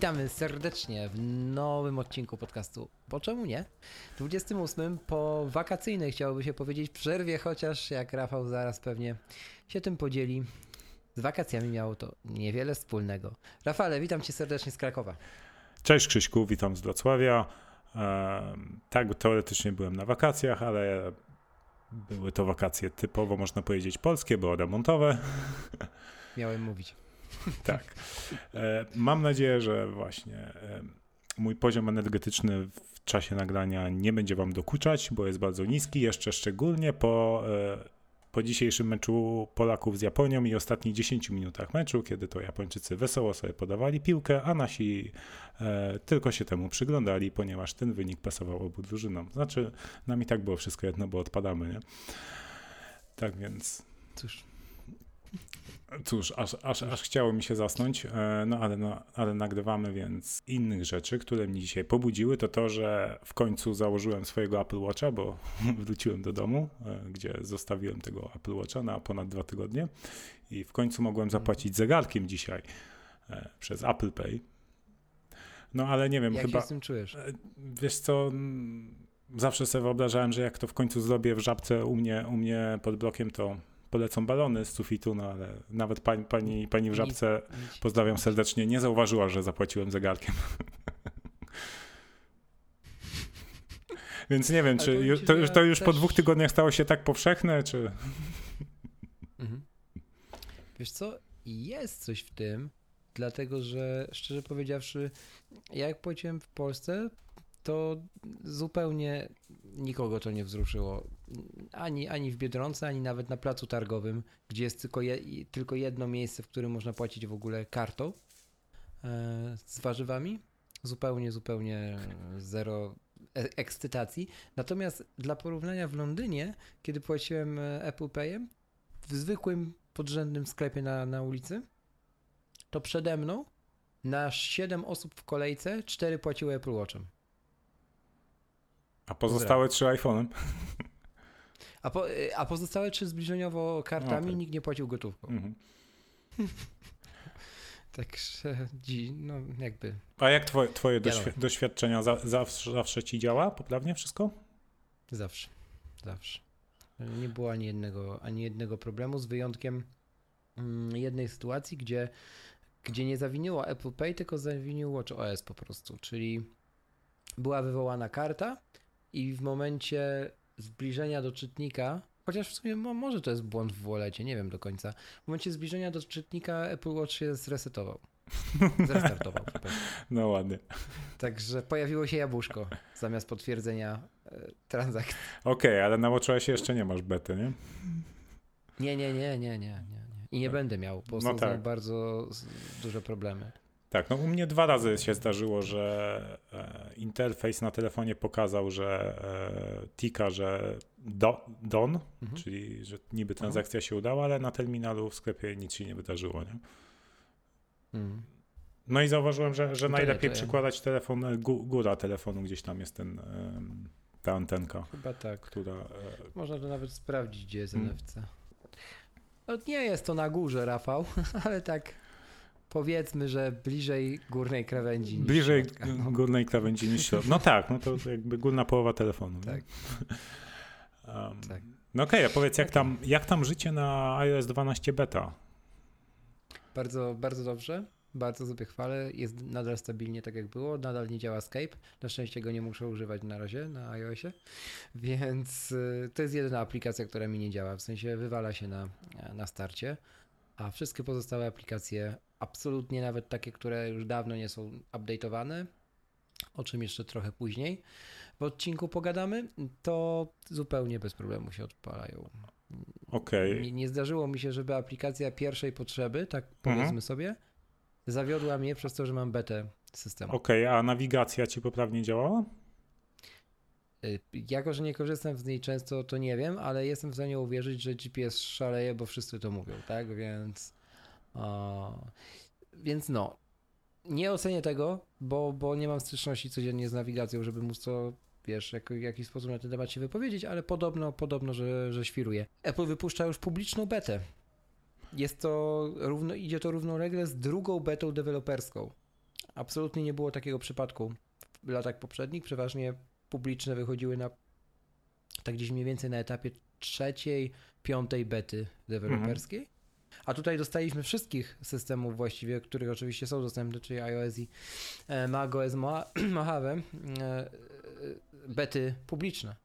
Witamy serdecznie w nowym odcinku podcastu. Po czemu nie? 28 po wakacyjnej chciałoby się powiedzieć przerwie, chociaż jak Rafał zaraz pewnie się tym podzieli. Z wakacjami miało to niewiele wspólnego. Rafale, witam cię serdecznie z Krakowa. Cześć Krzyśku, witam z Wrocławia. Tak, teoretycznie byłem na wakacjach, ale były to wakacje typowo, można powiedzieć, polskie, było remontowe. Miałem mówić. Tak. E, mam nadzieję, że właśnie e, mój poziom energetyczny w czasie nagrania nie będzie Wam dokuczać, bo jest bardzo niski, jeszcze szczególnie po, e, po dzisiejszym meczu Polaków z Japonią i ostatnich 10 minutach meczu, kiedy to Japończycy wesoło sobie podawali piłkę, a nasi tylko się temu przyglądali, ponieważ ten wynik pasował obu drużynom. Znaczy, nam i tak było wszystko jedno, bo odpadamy, nie? Tak więc. Cóż, Cóż, aż, aż, aż chciało mi się zasnąć, e, no ale, no ale nagrywamy, więc innych rzeczy, które mnie dzisiaj pobudziły, to to, że w końcu założyłem swojego Apple Watcha, bo wróciłem do domu, e, gdzie zostawiłem tego Apple Watcha na ponad dwa tygodnie i w końcu mogłem zapłacić zegarkiem dzisiaj e, przez Apple Pay. No ale nie wiem, jak chyba... Jak się z tym czujesz? Wiesz co, zawsze sobie wyobrażałem, że jak to w końcu zrobię w żabce u mnie, u mnie pod blokiem, to polecą balony z sufitu, no ale nawet pani, pani, pani w żabce, pozdrawiam serdecznie, nie zauważyła, że zapłaciłem zegarkiem. Więc nie wiem, czy ci, to, to, już też... po dwóch tygodniach stało się tak powszechne, czy... Mhm. Wiesz co, jest coś w tym, dlatego że szczerze powiedziawszy, ja jak płaciłem w Polsce, to zupełnie nikogo to nie wzruszyło. Ani, ani w Biedronce, ani nawet na placu targowym, gdzie jest tylko, je, tylko jedno miejsce, w którym można płacić w ogóle kartą e, z warzywami. Zupełnie, zupełnie zero e ekscytacji. Natomiast dla porównania w Londynie, kiedy płaciłem e, Apple Payem, w zwykłym podrzędnym sklepie na, na ulicy, to przede mną na 7 osób w kolejce 4 płaciły Apple Watchem. A pozostałe trzy iPhone'em. A, po, a pozostałe trzy zbliżeniowo kartami okay. nikt nie płacił gotówką. Mhm. Także, no jakby. A jak twoje, twoje doświ doświadczenia za, zawsze, zawsze ci działa poprawnie wszystko? Zawsze, zawsze. Nie było ani jednego, ani jednego problemu, z wyjątkiem mm, jednej sytuacji, gdzie, gdzie nie zawiniło Apple Pay, tylko zawinił WatchOS po prostu, czyli była wywołana karta, i w momencie zbliżenia do czytnika, chociaż w sumie może to jest błąd w wolecie, nie wiem do końca. W momencie zbliżenia do czytnika Apple Watch się zresetował. Zrestartował. no ładnie. Także pojawiło się jabłuszko zamiast potwierdzenia e, transakcji. Okej, okay, ale na WatchOSie jeszcze nie masz bety, nie? Nie, nie, nie, nie, nie, nie. I nie tak. będę miał, bo no są tak. bardzo duże problemy. Tak, no u mnie dwa razy się zdarzyło, że e, interfejs na telefonie pokazał, że e, tika, że do, don, mhm. czyli że niby transakcja mhm. się udała, ale na terminalu w sklepie nic się nie wydarzyło. Nie? Mhm. No i zauważyłem, że, że najlepiej przykładać telefon, e, góra telefonu, gdzieś tam jest ten, ta antenka. Chyba tak. Która, Można to nawet sprawdzić, gdzie jest hmm. NFC. No, nie jest to na górze, Rafał, ale tak powiedzmy, że bliżej górnej krawędzi niż Bliżej środka, no. górnej krawędzi niż środka. No tak, no to jakby górna połowa telefonu. Tak. Um, tak. No okej, okay, a powiedz, jak, tam, jak tam życie na iOS 12 beta? Bardzo, bardzo dobrze. Bardzo sobie chwalę. Jest nadal stabilnie tak jak było. Nadal nie działa Skype. Na szczęście go nie muszę używać na razie na iOSie. Więc y, to jest jedyna aplikacja, która mi nie działa. W sensie wywala się na, na starcie. A wszystkie pozostałe aplikacje absolutnie nawet takie, które już dawno nie są update'owane, o czym jeszcze trochę później w odcinku pogadamy, to zupełnie bez problemu się odpalają. Okej. Okay. Nie, nie, zdarzyło mi się, żeby aplikacja pierwszej potrzeby, tak powiedzmy mhm. sobie, zawiodła mnie przez to, że mam betę systemu. Okej, okay, a nawigacja ci poprawnie działała? Y, jako, że nie korzystam z niej często, to nie wiem, ale jestem w stanie uwierzyć, że GPS szaleje, bo wszyscy to mówią, tak? Więc, o, więc no, nie ocenię tego, bo, bo nie mam styczności codziennie z nawigacją, żeby móc to, wiesz, jak, w jakiś sposób na ten temat się wypowiedzieć, ale podobno, podobno, że, że świruje. Apple wypuszcza już publiczną betę. Jest to równo, idzie to równolegle z drugą betą deweloperską. Absolutnie nie było takiego przypadku w latach poprzednich. Przeważnie publiczne wychodziły na tak gdzieś mniej więcej na etapie trzeciej, piątej bety deweloperskiej. Mhm. A tutaj dostaliśmy wszystkich systemów właściwie, których oczywiście są dostępne, czyli iOS i e, macOS Mojave, e, e, bety publiczne.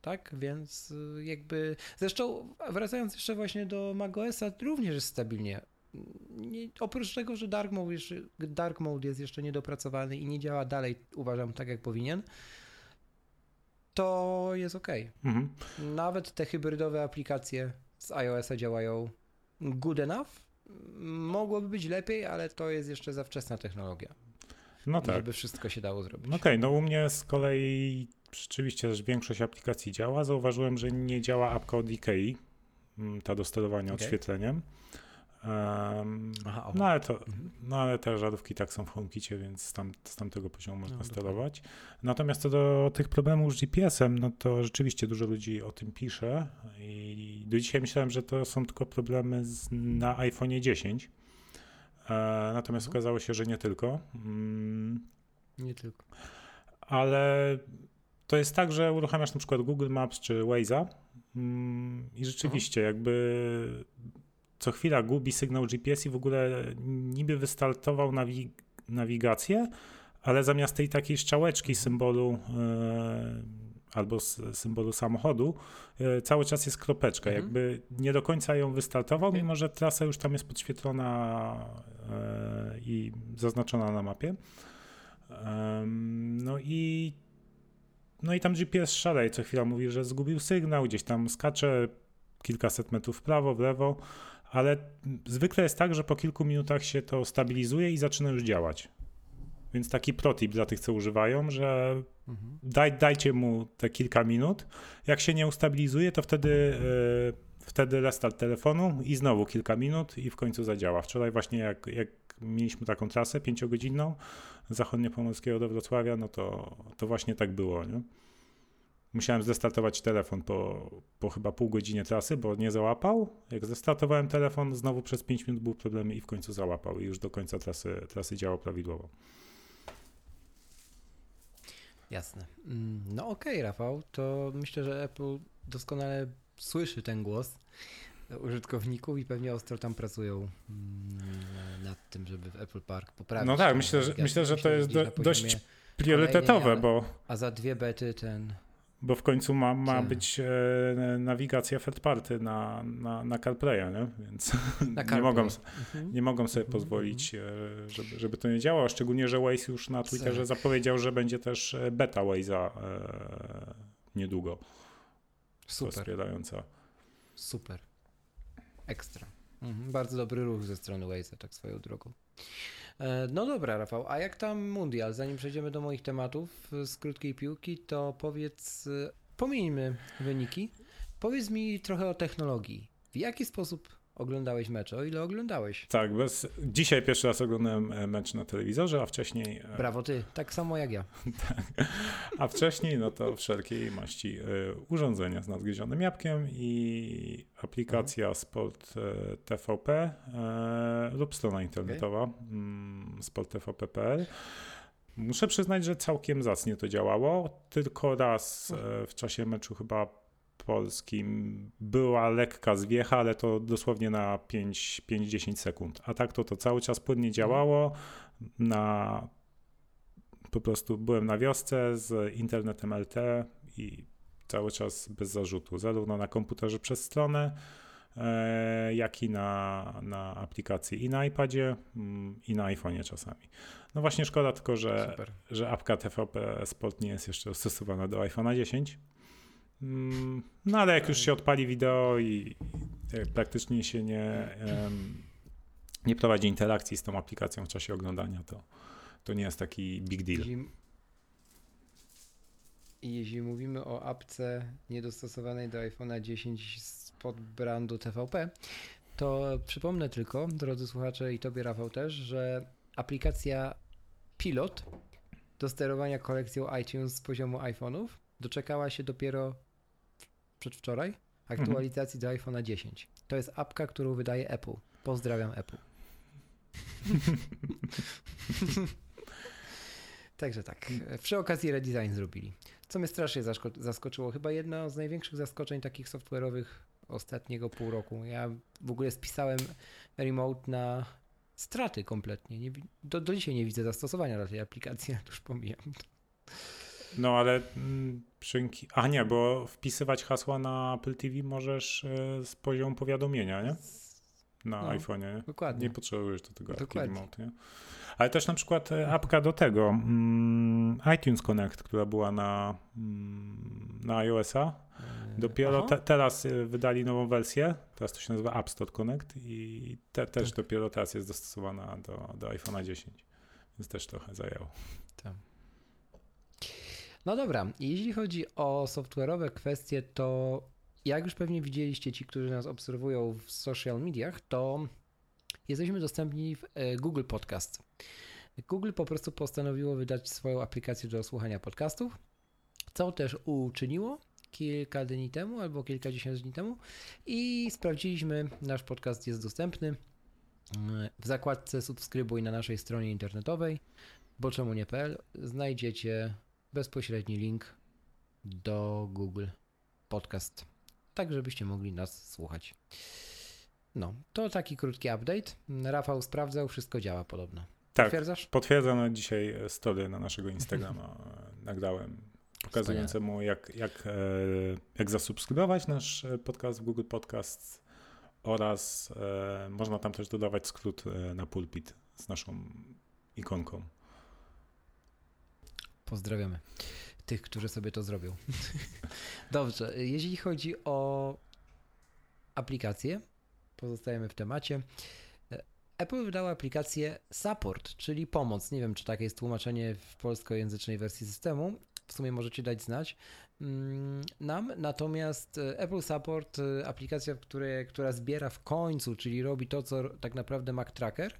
Tak, więc jakby. Zresztą, wracając jeszcze właśnie do macOSa, również jest stabilnie. Nie, oprócz tego, że dark mode, jeszcze, dark mode jest jeszcze niedopracowany i nie działa dalej, uważam, tak jak powinien, to jest ok. Mhm. Nawet te hybrydowe aplikacje z iOS-a działają good enough. Mogłoby być lepiej, ale to jest jeszcze za wczesna technologia. No tak. Żeby wszystko się dało zrobić. No okej, okay, no u mnie z kolei rzeczywiście też większość aplikacji działa. Zauważyłem, że nie działa apka od IKEA, mm, ta do sterowania okay. odświetleniem. Um, Aha, no, ale to, mhm. no ale te żarówki tak są w HomeKicie, więc tam, z tamtego poziomu można no, sterować. Natomiast co do tych problemów z GPS-em, no to rzeczywiście dużo ludzi o tym pisze i do dzisiaj myślałem, że to są tylko problemy z, na iPhone 10. E, natomiast mhm. okazało się, że nie tylko. Mm, nie tylko. Ale to jest tak, że uruchamiasz na przykład Google Maps czy Waze'a mm, i rzeczywiście mhm. jakby co chwila gubi sygnał GPS i w ogóle niby wystartował nawig nawigację, ale zamiast tej takiej strzałeczki symbolu e, albo symbolu samochodu, e, cały czas jest kropeczka. Mhm. Jakby nie do końca ją wystartował, mimo że trasa już tam jest podświetlona e, i zaznaczona na mapie. no i no i tam GPS szaleje, co chwila mówi, że zgubił sygnał, gdzieś tam skacze kilkaset metrów w prawo, w lewo ale zwykle jest tak, że po kilku minutach się to stabilizuje i zaczyna już działać. Więc taki protip dla tych, co używają, że mhm. daj, dajcie mu te kilka minut. Jak się nie ustabilizuje, to wtedy, yy, wtedy restart telefonu i znowu kilka minut i w końcu zadziała. Wczoraj właśnie jak, jak mieliśmy taką trasę pięciogodzinną zachodnie pomorskiego do Wrocławia, no to, to właśnie tak było. Nie? Musiałem zestartować telefon po, po chyba pół godzinie trasy, bo nie załapał. Jak zestartowałem telefon, znowu przez 5 minut były problemy i w końcu załapał i już do końca trasy, trasy działał prawidłowo. Jasne. Mm, no okej, okay, Rafał, to myślę, że Apple doskonale słyszy ten głos użytkowników i pewnie ostro tam pracują mm, nad tym, żeby w Apple Park poprawić. No tak, myślę, że, myślę, że to jest do, dość priorytetowe, bo... A za dwie bety ten bo w końcu ma, ma być e, nawigacja third party na, na, na CarPlaya, nie? więc na nie, mogą, mhm. nie mogą sobie mhm. pozwolić, e, żeby, żeby to nie działało. Szczególnie, że Waze już na Twitterze zapowiedział, że będzie też e, beta Waze'a e, niedługo. Super. Wspierająca. Super. Ekstra. Mhm. Bardzo dobry ruch ze strony Waze'a, tak swoją drogą. E, no dobra, Rafał, a jak tam mundial? Zanim przejdziemy do moich tematów z krótkiej piłki, to powiedz, e, pomijmy wyniki, powiedz mi trochę o technologii. W jaki sposób oglądałeś mecz, o ile oglądałeś. Tak, bez... dzisiaj pierwszy raz oglądałem e, mecz na telewizorze, a wcześniej... E, Brawo ty, tak samo jak ja. tak. A wcześniej no to wszelkiej maści e, urządzenia z nadgryzionym jabłkiem i aplikacja mhm. Sport TVP lub strona internetowa okay. Mm, sporttvp.pl. Muszę przyznać, że całkiem zacnie to działało. Tylko raz w czasie meczu chyba polskim była lekka zwiecha, ale to dosłownie na 5-10 sekund. A tak to to cały czas płynnie działało. Na, po prostu byłem na wiosce z internetem LTE i cały czas bez zarzutu. Zarówno na komputerze przez stronę, e, jak i na, na aplikacji i na iPadzie, mm, i na iPhone'ie czasami. No właśnie szkoda tylko, że, że apka TVP Sport nie jest jeszcze dostosowana do iPhone'a 10. Mm, no ale jak już się odpali wideo i praktycznie się nie, nie prowadzi interakcji z tą aplikacją w czasie oglądania, to, to nie jest taki big deal. I jeśli mówimy o apce niedostosowanej do iPhone'a 10 spod brandu TVP, to przypomnę tylko, drodzy słuchacze i tobie Rafał też, że aplikacja Pilot do sterowania kolekcją iTunes z poziomu iPhone'ów doczekała się dopiero przedwczoraj aktualizacji mhm. do iPhone'a 10. To jest apka, którą wydaje Apple. Pozdrawiam Apple. Także tak. Przy okazji redesign zrobili. Co mnie strasznie zaskoczyło. Chyba jedno z największych zaskoczeń takich software'owych ostatniego pół roku. Ja w ogóle spisałem remote na straty kompletnie. Nie, do, do dzisiaj nie widzę zastosowania dla tej aplikacji, już pomijam. No ale mm, A nie, bo wpisywać hasła na Apple TV możesz e, z poziomu powiadomienia, nie? Na no, iPhone'ie. Nie? Dokładnie. Nie potrzebujesz do tego apki remote, nie? Ale też na przykład e, apka do tego, mm, iTunes Connect, która była na, mm, na iOS-a. E, dopiero te, teraz wydali nową wersję, teraz to się nazywa App Store Connect i te, też tak. dopiero teraz jest dostosowana do, do iPhone'a 10, więc też trochę zajęło. Tak. No dobra, jeśli chodzi o software'owe kwestie, to jak już pewnie widzieliście ci, którzy nas obserwują w social mediach, to jesteśmy dostępni w Google Podcast. Google po prostu postanowiło wydać swoją aplikację do słuchania podcastów, co też uczyniło kilka dni temu albo kilkadziesiąt dni temu i sprawdziliśmy, nasz podcast jest dostępny w zakładce subskrybuj na naszej stronie internetowej, bo czemu nie.pl znajdziecie bezpośredni link do Google Podcast, tak żebyście mogli nas słuchać. No, to taki krótki update. Rafał sprawdzał, wszystko działa podobno. Tak, Potwierdzasz? potwierdzam. Dzisiaj story na naszego Instagrama nagrałem, pokazującemu jak, jak, e, jak zasubskrybować nasz podcast w Google Podcast oraz e, można tam też dodawać skrót e, na pulpit z naszą ikonką. Pozdrawiamy tych, którzy sobie to zrobią. Dobrze, jeśli chodzi o aplikację, pozostajemy w temacie. Apple wydała aplikację Support, czyli pomoc. Nie wiem, czy takie jest tłumaczenie w polskojęzycznej wersji systemu. W sumie możecie dać znać mm, nam. Natomiast e, Apple Support, e, aplikacja, której, która zbiera w końcu, czyli robi to, co tak naprawdę Mac Tracker,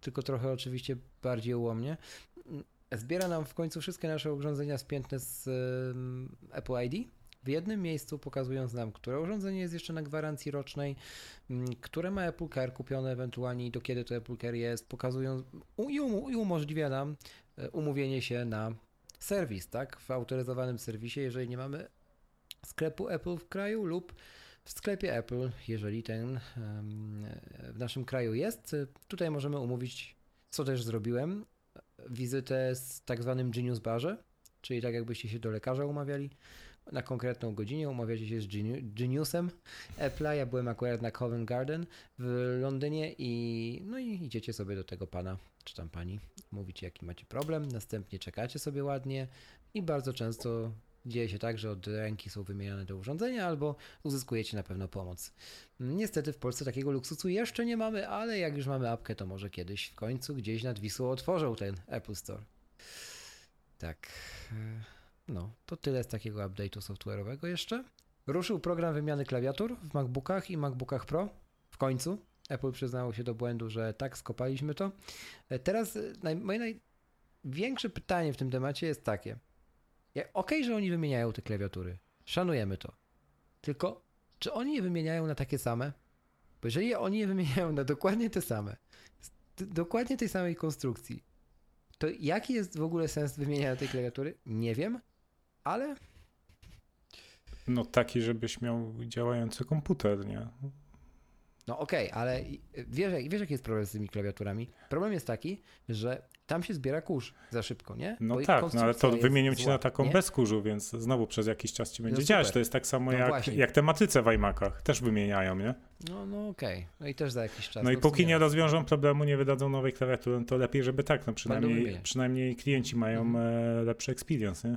tylko trochę oczywiście bardziej ułomnie. Zbiera nam w końcu wszystkie nasze urządzenia spięte z Apple ID w jednym miejscu, pokazując nam, które urządzenie jest jeszcze na gwarancji rocznej, mm, które ma Apple Care kupione ewentualnie i do kiedy to Apple Care jest, pokazując i, i umożliwia nam e, umówienie się na serwis, tak, w autoryzowanym serwisie, jeżeli nie mamy sklepu Apple w kraju lub w sklepie Apple, jeżeli ten w naszym kraju jest. Tutaj możemy umówić, co też zrobiłem, wizytę z tak zwanym Genius Barze, czyli tak jakbyście się do lekarza umawiali na konkretną godzinę, umawiacie się z Geniusem. Apple'a, ja byłem akurat na Covent Garden w Londynie i no i idziecie sobie do tego pana, czy tam pani, mówicie jaki macie problem, następnie czekacie sobie ładnie i bardzo często dzieje się tak, że od ręki są wymieniane te urządzenia albo uzyskujecie na pewno pomoc. Niestety w Polsce takiego luksusu jeszcze nie mamy, ale jak już mamy apkę, to może kiedyś w końcu gdzieś nad Wisłą otworzą ten Apple Store. Tak. No, to tyle z takiego update'u software'owego jeszcze. Ruszył program wymiany klawiatur w MacBookach i MacBookach Pro. W końcu. Apple przyznało się do błędu, że tak, skopaliśmy to. E, teraz e, naj, moje największe pytanie w tym temacie jest takie. Okej, okay, że oni wymieniają te klawiatury. Szanujemy to. Tylko, czy oni je wymieniają na takie same? Bo jeżeli oni je wymieniają na dokładnie te same, dokładnie tej samej konstrukcji, to jaki jest w ogóle sens wymieniania tej klawiatury? Nie wiem ale. No taki, żebyś miał działający komputer, nie? No okej, okay, ale wiesz, wiesz jaki jest problem z tymi klawiaturami? Problem jest taki, że tam się zbiera kurz za szybko, nie? No Bo tak, no ale to wymienią ci na taką nie? bez kurzu, więc znowu przez jakiś czas ci będzie no działać. To jest tak samo no jak, jak te matryce w iMacach, też wymieniają, nie? No, no okej, okay. no i też za jakiś czas. No i póki nie rozwiążą problemu, nie wydadzą nowej klawiatury, no to lepiej, żeby tak, no przynajmniej, przynajmniej klienci mają mhm. lepszy experience, nie?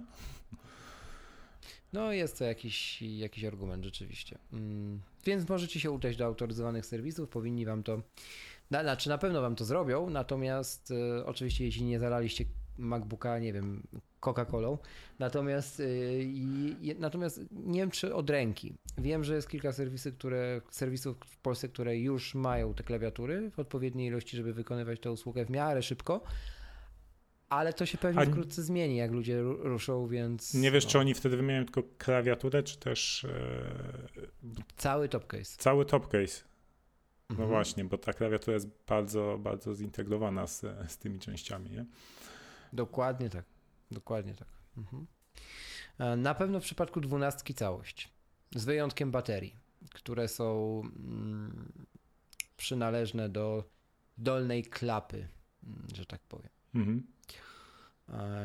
No jest to jakiś, jakiś argument rzeczywiście. Mm, więc możecie się udać do autoryzowanych serwisów, powinni wam to, na, znaczy na pewno wam to zrobią, natomiast y, oczywiście jeśli nie zalaliście MacBooka, nie wiem, Coca-Colą, natomiast, y, natomiast nie wiem czy od ręki. Wiem, że jest kilka serwisy, które, serwisów w Polsce, które już mają te klawiatury w odpowiedniej ilości, żeby wykonywać tę usługę w miarę szybko, ale to się pewnie wkrótce zmieni, jak ludzie ruszą, więc. Nie wiesz, no. czy oni wtedy wymieniają tylko klawiaturę, czy też. E... Cały top case. Cały top case. No mhm. właśnie, bo ta klawiatura jest bardzo, bardzo zintegrowana z, z tymi częściami, nie? Dokładnie tak. Dokładnie tak. Mhm. E, na pewno w przypadku dwunastki całość. Z wyjątkiem baterii, które są mm, przynależne do dolnej klapy, mm, że tak powiem. Mhm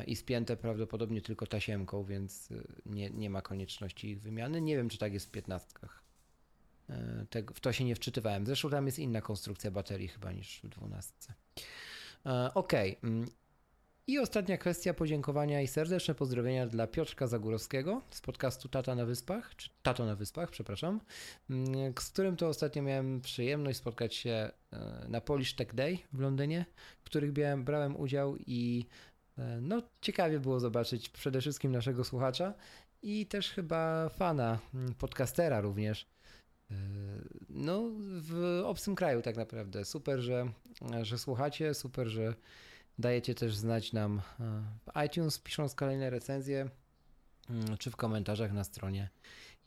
i spięte prawdopodobnie tylko tasiemką, więc y, nie, nie ma konieczności ich wymiany. Nie wiem, czy tak jest w piętnastkach. E, Tego, w to się nie wczytywałem. Zresztą tam jest inna konstrukcja baterii chyba niż w dwunastce. E, ok. Mm. I ostatnia kwestia podziękowania i serdeczne pozdrowienia dla Piotrka Zagórowskiego z podcastu Tata na Wyspach, czy Tato na Wyspach, przepraszam, mm, z którym to ostatnio miałem przyjemność spotkać się e, na Polish Tech Day w Londynie, w których brałem, brałem udział i no, ciekawie było zobaczyć przede wszystkim naszego słuchacza i też chyba fana, mm, podcastera również. E, no, w obcym kraju tak naprawdę. Super, że, że słuchacie, super, że dajecie też znać nam e, w iTunes, pisząc kolejne recenzje, mm, czy w komentarzach na stronie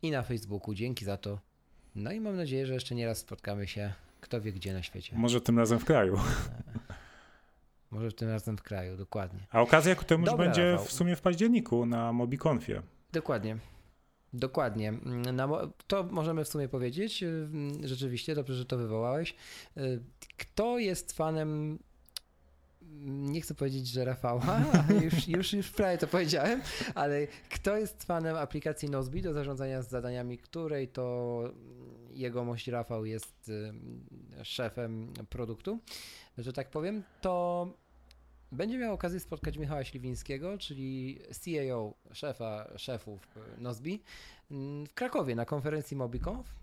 i na Facebooku. Dzięki za to. No i mam nadzieję, że jeszcze nie raz spotkamy się, kto wie gdzie na świecie. Może tym razem w kraju. Może tym razem w kraju, dokładnie. A okazja ku temu już będzie Rafał. w sumie w październiku na MobiConfie. Dokładnie. Dokładnie. to możemy w sumie powiedzieć. Rzeczywiście, dobrze, że to wywołałeś. Kto jest fanem nie chcę powiedzieć, że Rafała, już, już, już prawie to powiedziałem, ale kto jest fanem aplikacji Nozbi do zarządzania zadaniami, której to jegomość Rafał jest szefem produktu, że tak powiem, to będzie miał okazję spotkać Michała Śliwińskiego, czyli CAO, szefa szefów Nozbi w Krakowie na konferencji MobiConf,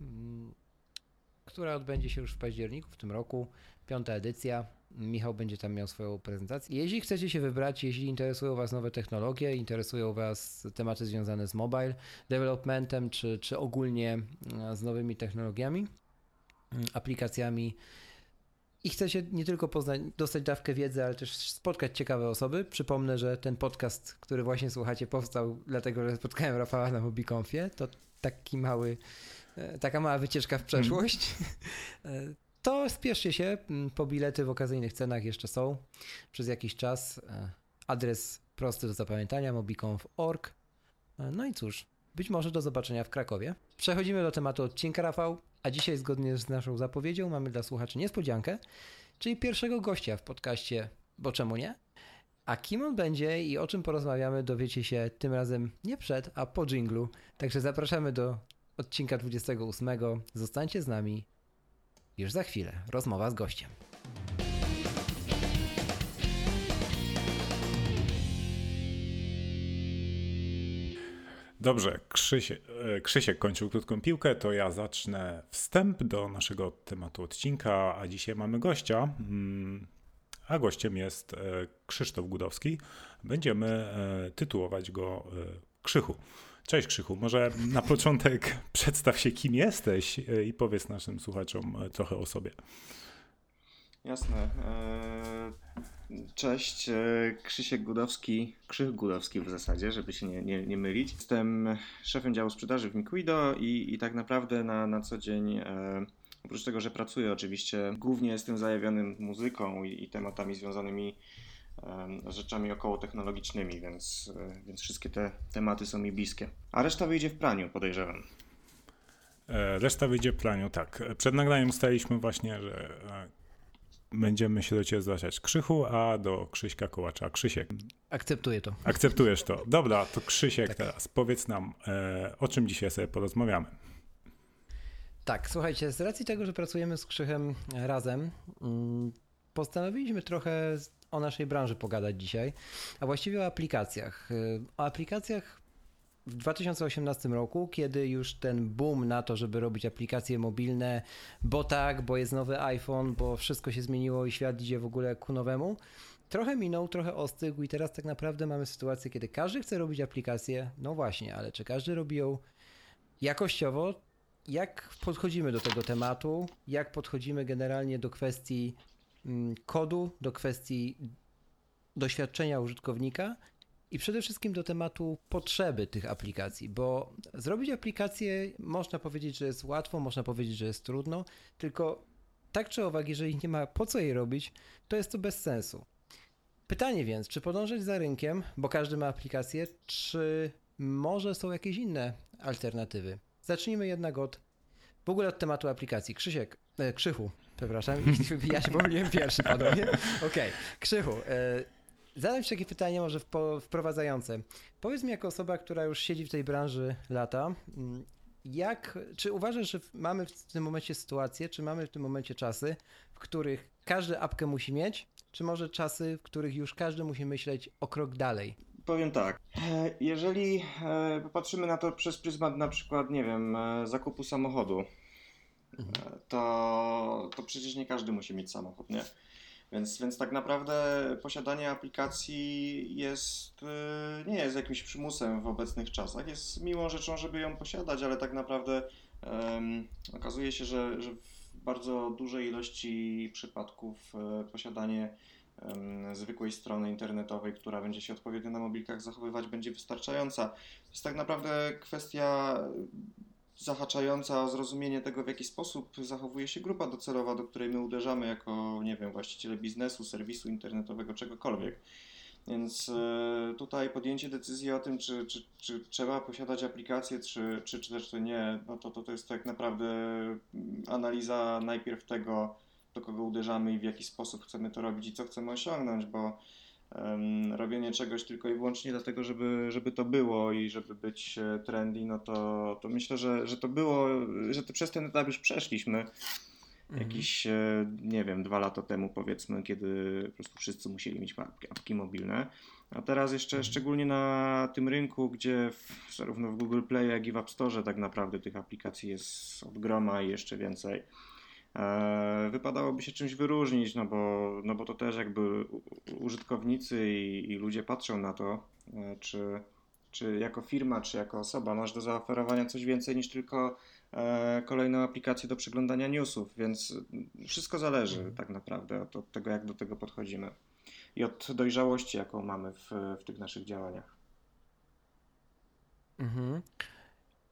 która odbędzie się już w październiku w tym roku, piąta edycja. Michał będzie tam miał swoją prezentację. Jeśli chcecie się wybrać, jeśli interesują Was nowe technologie, interesują Was tematy związane z mobile developmentem, czy, czy ogólnie z nowymi technologiami, aplikacjami, i chcecie nie tylko poznać, dostać dawkę wiedzy, ale też spotkać ciekawe osoby. Przypomnę, że ten podcast, który właśnie słuchacie, powstał dlatego, że spotkałem Rafała na MobiConfie. To taki mały, e, taka mała wycieczka w przeszłość. Mm. To spieszcie się, mm, po bilety w okazyjnych cenach jeszcze są przez jakiś czas. E, adres prosty do zapamiętania mobiconf.org. No i cóż, być może do zobaczenia w Krakowie. Przechodzimy do tematu odcinka, Rafał. A dzisiaj, zgodnie z naszą zapowiedzią, mamy dla słuchaczy niespodziankę, czyli pierwszego gościa w podcaście, bo czemu nie? A kim on będzie i o czym porozmawiamy, dowiecie się tym razem nie przed, a po jinglu. Także zapraszamy do odcinka 28. Zostańcie z nami już za chwilę. Rozmowa z gościem. Dobrze, Krzysie, e, Krzysiek kończył krótką piłkę, to ja zacznę wstęp do naszego tematu odcinka, a dzisiaj mamy gościa, mm, a gościem jest e, Krzysztof Gudowski. Będziemy e, tytułować go Krzychu. Cześć Krzychu, może na początek przedstaw się kim jesteś i powiedz naszym słuchaczom trochę o sobie. Jasne. Cześć, e, Krzysiek Gudowski, Krzych Gudowski w zasadzie, żeby się nie, nie, nie mylić. Jestem szefem działu sprzedaży w Miquido i, i tak naprawdę na, na co dzień, e, oprócz tego, że pracuję oczywiście, głównie jestem zajawionym muzyką i, i tematami związanymi e, rzeczami około technologicznymi, więc, e, więc wszystkie te tematy są mi bliskie. A reszta wyjdzie w praniu, podejrzewam. E, reszta wyjdzie w planiu, tak. Przed nagraniem ustaliliśmy właśnie, że e, będziemy się do Ciebie zwracać Krzychu, a do Krzyśka Kołacza Krzysiek. Akceptuję to. Akceptujesz to. Dobra, to Krzysiek tak. teraz. Powiedz nam, e, o czym dzisiaj sobie porozmawiamy. Tak, słuchajcie, z racji tego, że pracujemy z Krzychem razem, mm, postanowiliśmy trochę o naszej branży pogadać dzisiaj, a właściwie o aplikacjach. O aplikacjach w 2018 roku, kiedy już ten boom na to, żeby robić aplikacje mobilne, bo tak, bo jest nowy iPhone, bo wszystko się zmieniło i świat idzie w ogóle ku nowemu, trochę minął, trochę ostygł i teraz tak naprawdę mamy sytuację, kiedy każdy chce robić aplikację, no właśnie, ale czy każdy robi ją jakościowo? Jak podchodzimy do tego tematu? Jak podchodzimy generalnie do kwestii mm, kodu, do kwestii doświadczenia użytkownika i przede wszystkim do tematu potrzeby tych aplikacji, bo zrobić aplikację można powiedzieć, że jest łatwo, można powiedzieć, że jest trudno, tylko tak czy owak, jeżeli nie ma po co jej robić, to jest to bez sensu. Pytanie więc, czy podążać za rynkiem, bo każdy ma aplikację, czy może są jakieś inne alternatywy? Zacznijmy jednak od w ogóle od tematu aplikacji. Krzysiek, e, Krzychu, przepraszam, ja się pomyliłem pierwszy, panowie. Okej, okay. Krzychu, e, Zadam Ci takie pytanie może wprowadzające. Powiedz mi jako osoba, która już siedzi w tej branży lata, mm, jak, czy uważasz, że mamy w tym momencie sytuację, czy mamy w tym momencie czasy, w których każdy apkę musi mieć, czy może czasy, w których już każdy musi myśleć o krok dalej? Powiem tak, e, jeżeli e, popatrzymy na to przez pryzmat na przykład, nie wiem, e, zakupu samochodu, mhm. to, to przecież nie każdy musi mieć samochód, nie? Więc, więc tak naprawdę posiadanie aplikacji jest, y, nie jest jakimś przymusem w obecnych czasach. Jest miłą rzeczą, żeby ją posiadać, ale tak naprawdę um, okazuje się, że, że w bardzo dużej ilości przypadków e, posiadanie zwykłej strony internetowej, która będzie się odpowiednio na mobilkach zachowywać, będzie wystarczająca. To jest tak naprawdę kwestia zahaczająca o zrozumienie tego, w jaki sposób zachowuje się grupa docelowa, do której my uderzamy jako, nie wiem, właściciele biznesu, serwisu internetowego, czegokolwiek. Więc e, tutaj podjęcie decyzji o tym, czy, czy, czy trzeba posiadać aplikację, czy, czy, czy też to nie, no to, to, to jest tak naprawdę analiza najpierw tego, do kogo uderzamy i w jaki sposób chcemy to robić i co chcemy osiągnąć, bo robienie czegoś tylko i wyłącznie dlatego, żeby, żeby to było i żeby być e, trendy, no to, to myślę, że, że to było, że to przez ten etap już przeszliśmy. Mhm. Jakieś, e, nie wiem, dwa lata temu powiedzmy, kiedy po prostu wszyscy musieli mieć apki, mobilne. A teraz jeszcze mhm. szczególnie na tym rynku, gdzie w, zarówno w Google Play, jak i w App Store tak naprawdę tych aplikacji jest od groma i jeszcze więcej. E, wypadałoby się czymś wyróżnić, no bo, no bo to też jakby użytkownicy i, i ludzie patrzą na to, e, czy, czy jako firma, czy jako osoba masz do zaoferowania coś więcej niż tylko e, kolejną aplikację do przeglądania newsów, więc wszystko zależy mhm. tak naprawdę od, od tego, jak do tego podchodzimy i od dojrzałości, jaką mamy w, w tych naszych działaniach. Mhm.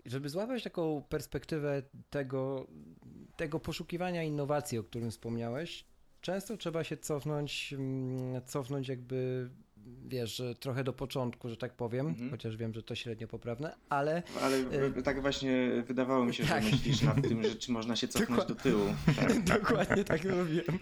Żeby złapać taką perspektywę tego, tego poszukiwania innowacji, o którym wspomniałeś, często trzeba się cofnąć, mm, cofnąć jakby wiesz, trochę do początku, że tak powiem, mhm. chociaż wiem, że to średnio poprawne, ale... Ale y tak właśnie wydawało mi się, że tak. myślisz nad tym, że czy można się cofnąć do tyłu. Tak. Dokładnie tak robiłem.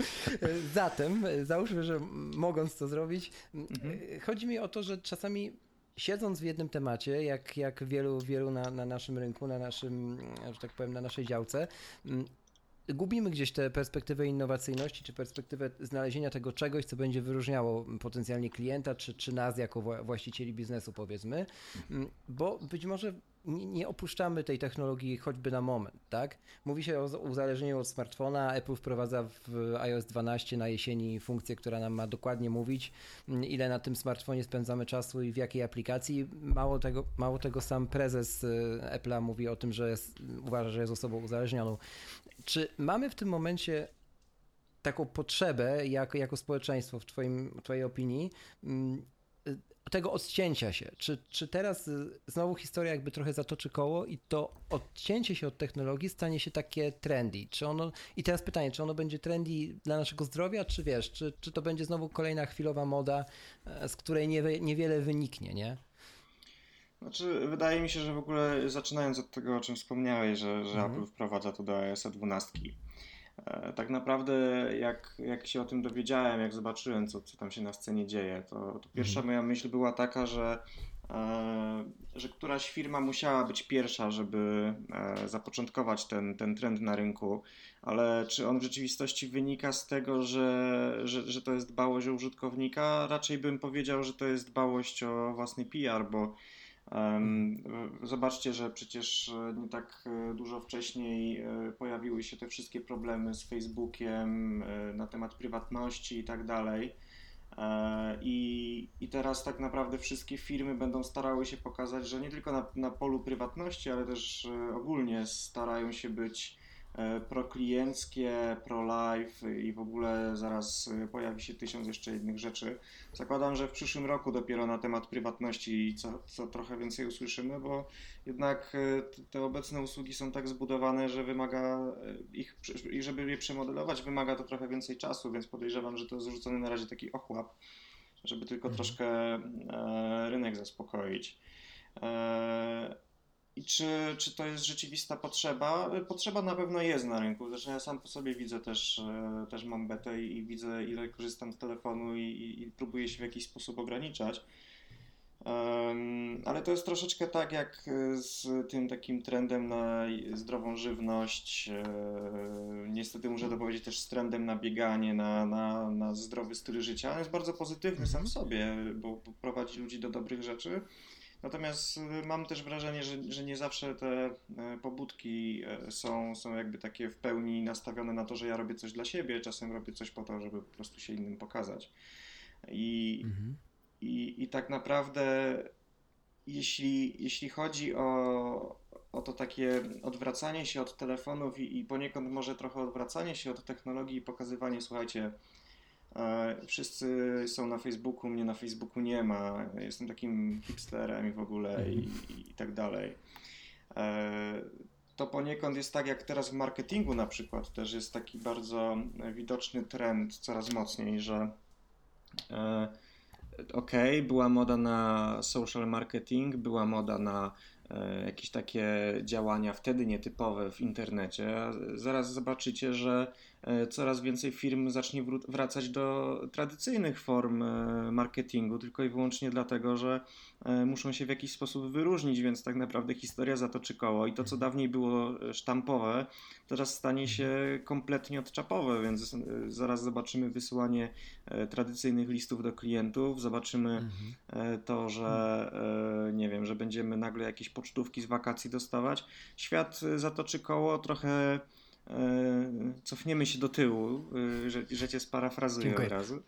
Zatem, załóżmy, że mogąc to zrobić, mhm. chodzi mi o to, że czasami siedząc w jednym temacie, jak, jak wielu, wielu na, na naszym rynku, na naszym, że tak powiem, na naszej działce, mm, gubimy gdzieś tę perspektywę innowacyjności, czy perspektywę znalezienia tego czegoś, co będzie wyróżniało potencjalnie klienta, czy, czy nas jako właścicieli biznesu, powiedzmy, mm, bo być może nie opuszczamy tej technologii choćby na moment, tak? Mówi się o uzależnieniu od smartfona. Apple wprowadza w iOS 12 na jesieni funkcję, która nam ma dokładnie mówić, mm, ile na tym smartfonie spędzamy czasu i w jakiej aplikacji. Mało tego, mało tego sam prezes y, Apple'a mówi o tym, że jest, uważa, że jest osobą uzależnioną. Czy mamy w tym momencie taką potrzebę jak, jako społeczeństwo, w twoim, Twojej opinii, mm, tego odcięcia się. Czy, czy teraz y, znowu historia jakby trochę zatoczy koło i to odcięcie się od technologii stanie się takie trendy? Czy ono, I teraz pytanie, czy ono będzie trendy dla naszego zdrowia, czy wiesz, czy, czy to będzie znowu kolejna chwilowa moda, e, z której nie, niewiele wyniknie, nie? Znaczy, wydaje mi się, że w ogóle zaczynając od tego, o czym wspomniałeś, że, że mhm. Apple wprowadza to do iOS 12. E, tak naprawdę, jak, jak się o tym dowiedziałem, jak zobaczyłem, co, co tam się na scenie dzieje, to, to pierwsza mhm. moja myśl była taka, że E, że któraś firma musiała być pierwsza, żeby e, zapoczątkować ten, ten trend na rynku, ale czy on w rzeczywistości wynika z tego, że, że, że to jest dbałość o użytkownika? Raczej bym powiedział, że to jest dbałość o własny PR, bo zobaczcie, że przecież nie tak dużo wcześniej e, pojawiły się te wszystkie problemy z Facebookiem na temat prywatności i tak dalej. E, I, I teraz tak naprawdę wszystkie firmy będą starały się pokazać, że nie tylko na, na polu prywatności, ale też e, ogólnie starają się być E, proklienckie, pro-life i w ogóle zaraz e, pojawi się tysiąc jeszcze innych rzeczy. Zakładam, że w przyszłym roku dopiero na temat prywatności co, co trochę więcej usłyszymy, bo jednak e, te obecne usługi są tak zbudowane, że wymaga ich, i żeby je przemodelować, wymaga to trochę więcej czasu, więc podejrzewam, że to jest zrzucony na razie taki ochłap, żeby tylko mhm. troszkę rynek zaspokoić. I czy, czy to jest rzeczywista potrzeba? Potrzeba na pewno jest na rynku. Zresztą ja sam po sobie widzę też, e, też mam betę i widzę ile korzystam z telefonu i, i, i próbuję się w jakiś sposób ograniczać. Um, ale to jest troszeczkę tak jak z tym takim trendem na zdrową żywność. E, niestety muszę to powiedzieć też z trendem na bieganie, na, na, na zdrowy styl życia. On jest bardzo pozytywny sam w mhm. sobie, bo, bo prowadzi ludzi do dobrych rzeczy. Natomiast y, mam też wrażenie, że, że nie zawsze te e, pobudki e, są, są jakby takie w pełni nastawione na to, że ja robię coś dla siebie, czasem robię coś po to, żeby po prostu się innym pokazać. I, mhm. i, i tak naprawdę, jeśli, jeśli chodzi o, o to takie odwracanie się od telefonów i, i poniekąd może trochę odwracanie się od technologii i pokazywanie, słuchajcie, wszyscy są na Facebooku, mnie na Facebooku nie ma. Jestem takim hipsterem i w ogóle i, i, i tak dalej. E, to poniekąd jest tak, jak teraz w marketingu na przykład też jest taki bardzo widoczny trend coraz mocniej, że e, ok, była moda na social marketing, była moda na jakieś takie działania wtedy nietypowe w internecie. Zaraz zobaczycie, że E, coraz więcej firm zacznie wracać do tradycyjnych form e, marketingu, tylko i wyłącznie dlatego, że e, muszą się w jakiś sposób wyróżnić, więc tak naprawdę historia zatoczy koło i to, co dawniej było sztampowe, teraz stanie się kompletnie odczapowe, więc zaraz zobaczymy wysyłanie tradycyjnych listów do klientów, zobaczymy mhm. to, że nie wiem, że będziemy nagle jakieś pocztówki z wakacji dostawać. Świat zatoczy koło trochę E, cofniemy się do tyłu, e, że, że cię sparafrazuję Dziękuję. od razu.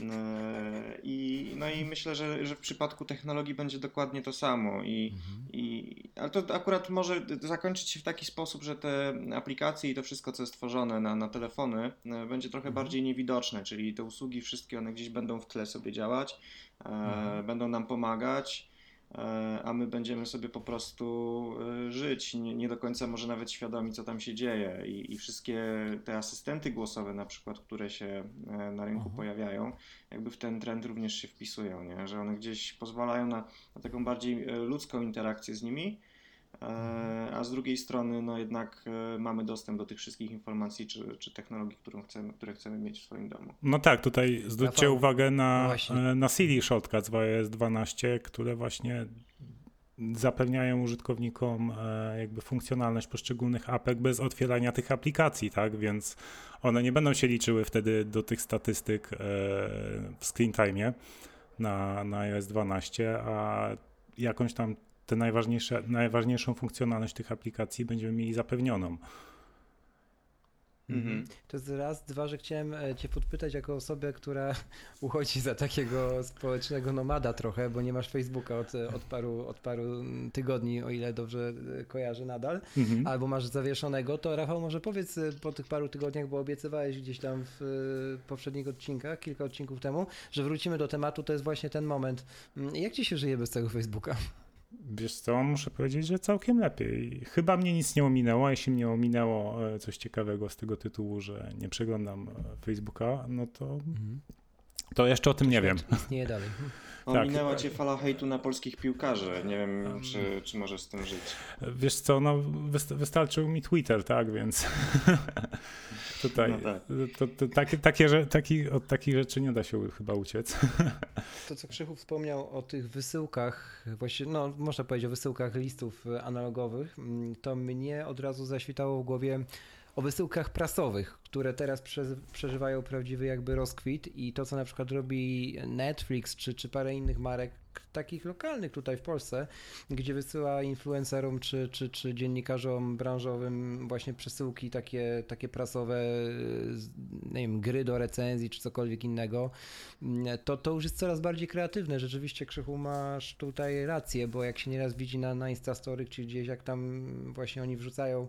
E, I, no i myślę, że, że w przypadku technologii będzie dokładnie to samo. I, mhm. i, ale to akurat może zakończyć się w taki sposób, że te aplikacje i to wszystko, co jest tworzone na, na telefony, będzie trochę mhm. bardziej niewidoczne, czyli te usługi wszystkie one gdzieś będą w tle sobie działać, mhm. będą nam pomagać. E, a my będziemy sobie po prostu e, żyć, nie, nie, do końca może nawet świadomi, co tam się dzieje. I, I, wszystkie te asystenty głosowe, na przykład, które się e, na rynku mhm. pojawiają, jakby w ten trend również się wpisują, nie? że one gdzieś pozwalają na, na taką bardziej ludzką interakcję z nimi a z drugiej strony no jednak e, mamy dostęp do tych wszystkich informacji czy, czy technologii, którą chcemy, które chcemy mieć w swoim domu. No tak, tutaj zwróćcie uwagę na, no e, na CD Shortcuts w iOS 12, które właśnie zapewniają użytkownikom jakby funkcjonalność poszczególnych apek bez otwierania tych aplikacji, tak? Więc one nie będą się liczyły wtedy do tych statystyk w screen time na, na iOS 12, a jakąś tam te najważniejsze, najważniejszą funkcjonalność tych aplikacji będziemy mieli zapewnioną. Mhm. To jest raz, dwa, że chciałem e, Cię podpytać jako osobę, która uchodzi za takiego społecznego nomada trochę, bo nie masz Facebooka od, od, paru, od paru tygodni, o ile dobrze e, kojarzę nadal, mhm. albo masz zawieszonego, to Rafał może powiedz e, po tych paru tygodniach, bo obiecywałeś gdzieś tam w poprzednich odcinkach, kilka odcinków temu, że wrócimy do tematu, to jest właśnie ten moment. Mm, jak Ci się żyje bez tego Facebooka? Wiesz co, muszę powiedzieć, że całkiem lepiej. Chyba mnie nic nie ominęło, a jeśli mnie ominęło e, coś ciekawego z tego tytułu, że nie przeglądam e, Facebooka, no to, mhm. to jeszcze o tym to nie wiem. Istnieje dalej. Ominęła tak, cię fala hejtu na polskich piłkarzy. Nie wiem, um, czy, czy możesz z tym żyć. Wiesz co, no wystarczył mi Twitter, tak, więc tutaj no tak. to, to, takie, takie, że, taki, od takich rzeczy nie da się chyba uciec. To, co Krzychu wspomniał o tych wysyłkach, właśnie, no można powiedzieć o wysyłkach listów analogowych, mm, to mnie od razu zaświtało w głowie o wysyłkach prasowych, które teraz przeżywają prawdziwy jakby rozkwit i to, co na przykład robi Netflix czy, czy parę innych marek, takich lokalnych tutaj w Polsce, gdzie wysyła influencerom czy, czy, czy dziennikarzom branżowym właśnie przesyłki takie, takie prasowe, nie wiem, gry do recenzji czy cokolwiek innego, to, to już jest coraz bardziej kreatywne. Rzeczywiście Krzychu masz tutaj rację, bo jak się nieraz widzi na, na Instastory czy gdzieś, jak tam właśnie oni wrzucają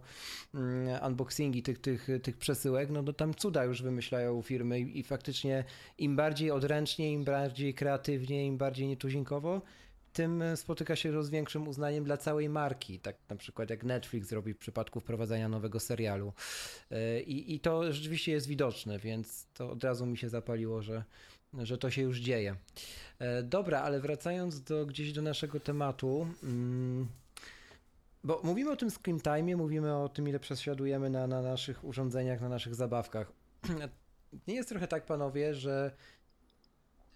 mm, unboxingi tych, tych, tych przesyłek, no to tam cuda już wymyślają firmy i, i faktycznie im bardziej odręcznie, im bardziej kreatywnie, im bardziej nietuzinkowo, tym spotyka się z większym uznaniem dla całej marki. Tak na przykład jak Netflix zrobi w przypadku wprowadzania nowego serialu. E, I, i to rzeczywiście jest widoczne, więc to od razu mi się zapaliło, że, że to się już dzieje. E, dobra, ale wracając do, gdzieś do naszego tematu. Mm, bo mówimy o tym screen time, mówimy o tym, ile przesiadujemy na, na naszych urządzeniach, na naszych zabawkach. Nie jest trochę tak, panowie, że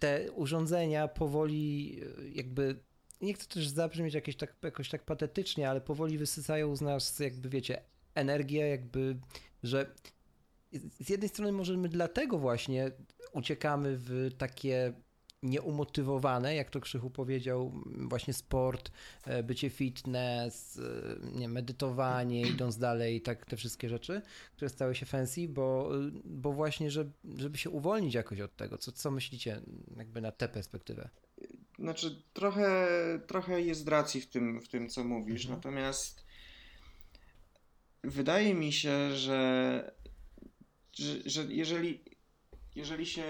te urządzenia powoli e, jakby nie chcę też zabrzmieć jakieś tak, jakoś tak patetycznie, ale powoli wysysają z nas jakby wiecie energię, jakby, że z jednej strony możemy dlatego właśnie uciekamy w takie nieumotywowane, jak to Krzychu powiedział, właśnie sport, e, bycie fitness, e, nie, medytowanie, idąc dalej, tak te wszystkie rzeczy, które stały się fancy, bo, bo właśnie, żeby, żeby się uwolnić jakoś od tego. Co, co myślicie jakby na tę perspektywę? Znaczy, trochę, trochę jest racji w tym, w tym co mówisz, mhm. natomiast wydaje mi się, że, że, że jeżeli, jeżeli się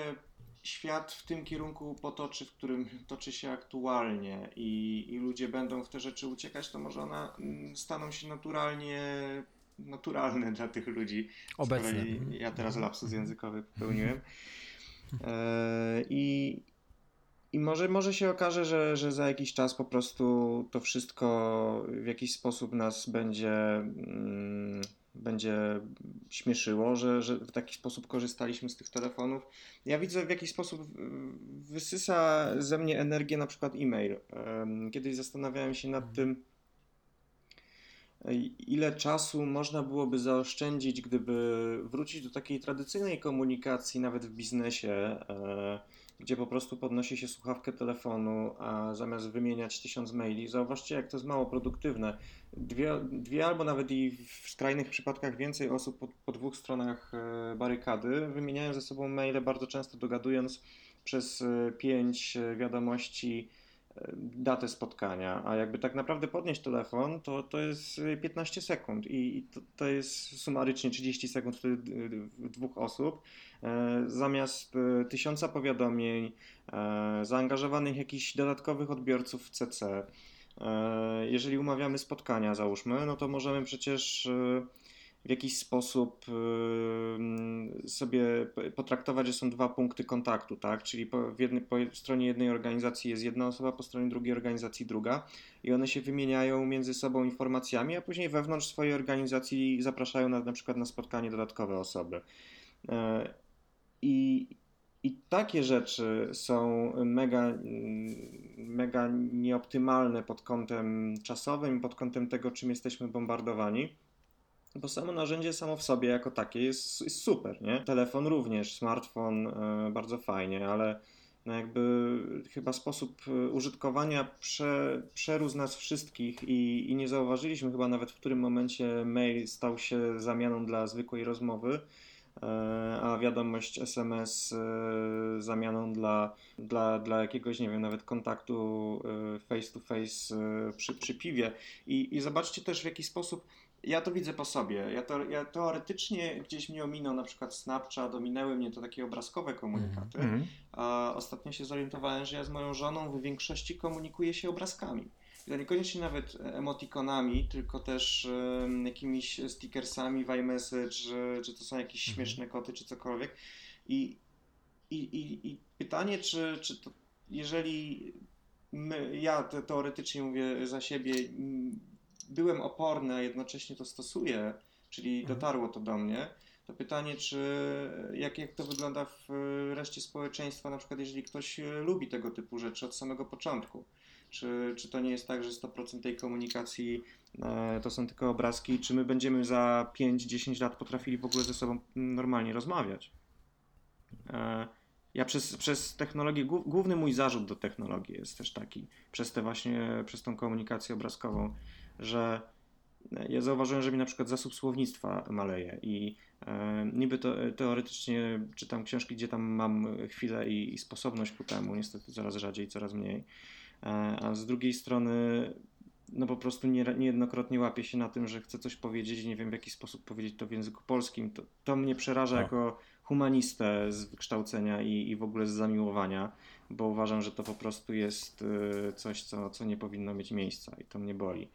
świat w tym kierunku potoczy, w którym toczy się aktualnie i, i ludzie będą w te rzeczy uciekać, to może one mm, staną się naturalnie naturalne dla tych ludzi. Obecnie. Ja teraz mhm. lapsus językowy popełniłem. E, I, i może, może się okaże, że, że za jakiś czas po prostu to wszystko w jakiś sposób nas będzie, mm, będzie śmieszyło, że, że w taki sposób korzystaliśmy z tych telefonów. Ja widzę w jaki sposób wysysa ze mnie energię na przykład e-mail. Kiedyś zastanawiałem się nad tym, ile czasu można byłoby zaoszczędzić, gdyby wrócić do takiej tradycyjnej komunikacji, nawet w biznesie. Gdzie po prostu podnosi się słuchawkę telefonu, a zamiast wymieniać tysiąc maili, zauważcie, jak to jest mało produktywne. Dwie, dwie albo nawet i w skrajnych przypadkach więcej osób po, po dwóch stronach e, barykady wymieniają ze sobą maile, bardzo często dogadując przez e, pięć e, wiadomości datę spotkania, a jakby tak naprawdę podnieść telefon, to, to jest 15 sekund i to, to jest sumarycznie 30 sekund wtedy dwóch osób, e, zamiast e, tysiąca powiadomień, e, zaangażowanych jakichś dodatkowych odbiorców w CC. Jeżeli umawiamy spotkania, załóżmy, no to możemy przecież w jakiś sposób sobie potraktować, że są dwa punkty kontaktu, tak? Czyli po, jednej, po stronie jednej organizacji jest jedna osoba, po stronie drugiej organizacji druga i one się wymieniają między sobą informacjami, a później wewnątrz swojej organizacji zapraszają na, na przykład na spotkanie dodatkowe osoby. E, I, i takie rzeczy są mega, mega nieoptymalne pod kątem czasowym, pod kątem tego, czym jesteśmy bombardowani. Bo samo narzędzie samo w sobie jako takie jest, jest super, nie? Telefon również, smartfon y, bardzo fajnie, ale no jakby chyba sposób e, użytkowania prze, przerósł nas wszystkich i, i nie zauważyliśmy chyba nawet w którym momencie mail stał się zamianą dla zwykłej rozmowy, e, a wiadomość SMS zamianą dla, dla, dla jakiegoś, nie wiem, nawet kontaktu face to face przy, przy piwie. I, I zobaczcie też w jaki sposób ja to widzę po sobie. Ja, to, ja teoretycznie gdzieś mnie ominął na przykład Snapchat, ominęły mnie to takie obrazkowe komunikaty, mm. a ostatnio się zorientowałem, że ja z moją żoną w większości komunikuję się obrazkami. I to niekoniecznie nawet emotikonami, tylko też um, jakimiś stickersami w iMessage, czy to są jakieś mm. śmieszne koty, czy cokolwiek. I, i, i, i pytanie, czy, czy to jeżeli my, ja te, teoretycznie mówię za siebie, byłem oporny, a jednocześnie to stosuję, czyli mhm. dotarło to do mnie, to pytanie, czy jak, jak to wygląda w reszcie społeczeństwa, na przykład jeżeli ktoś lubi tego typu rzeczy od samego początku. Czy, czy to nie jest tak, że 100% tej komunikacji e, to są tylko obrazki? Czy my będziemy za 5-10 lat potrafili w ogóle ze sobą normalnie rozmawiać? E, ja przez, przez technologię, główny mój zarzut do technologii jest też taki, przez te właśnie, przez tą komunikację obrazkową, że ja zauważyłem, że mi na przykład zasób słownictwa maleje i e, niby to, teoretycznie czytam książki, gdzie tam mam chwilę i, i sposobność ku temu, niestety coraz rzadziej, coraz mniej. E, a z drugiej strony no po prostu nie, niejednokrotnie łapię się na tym, że chcę coś powiedzieć i nie wiem w jaki sposób powiedzieć to w języku polskim. To, to mnie przeraża no. jako humanistę z wykształcenia i, i w ogóle z zamiłowania, bo uważam, że to po prostu jest y, coś, co, co nie powinno mieć miejsca i to mnie boli.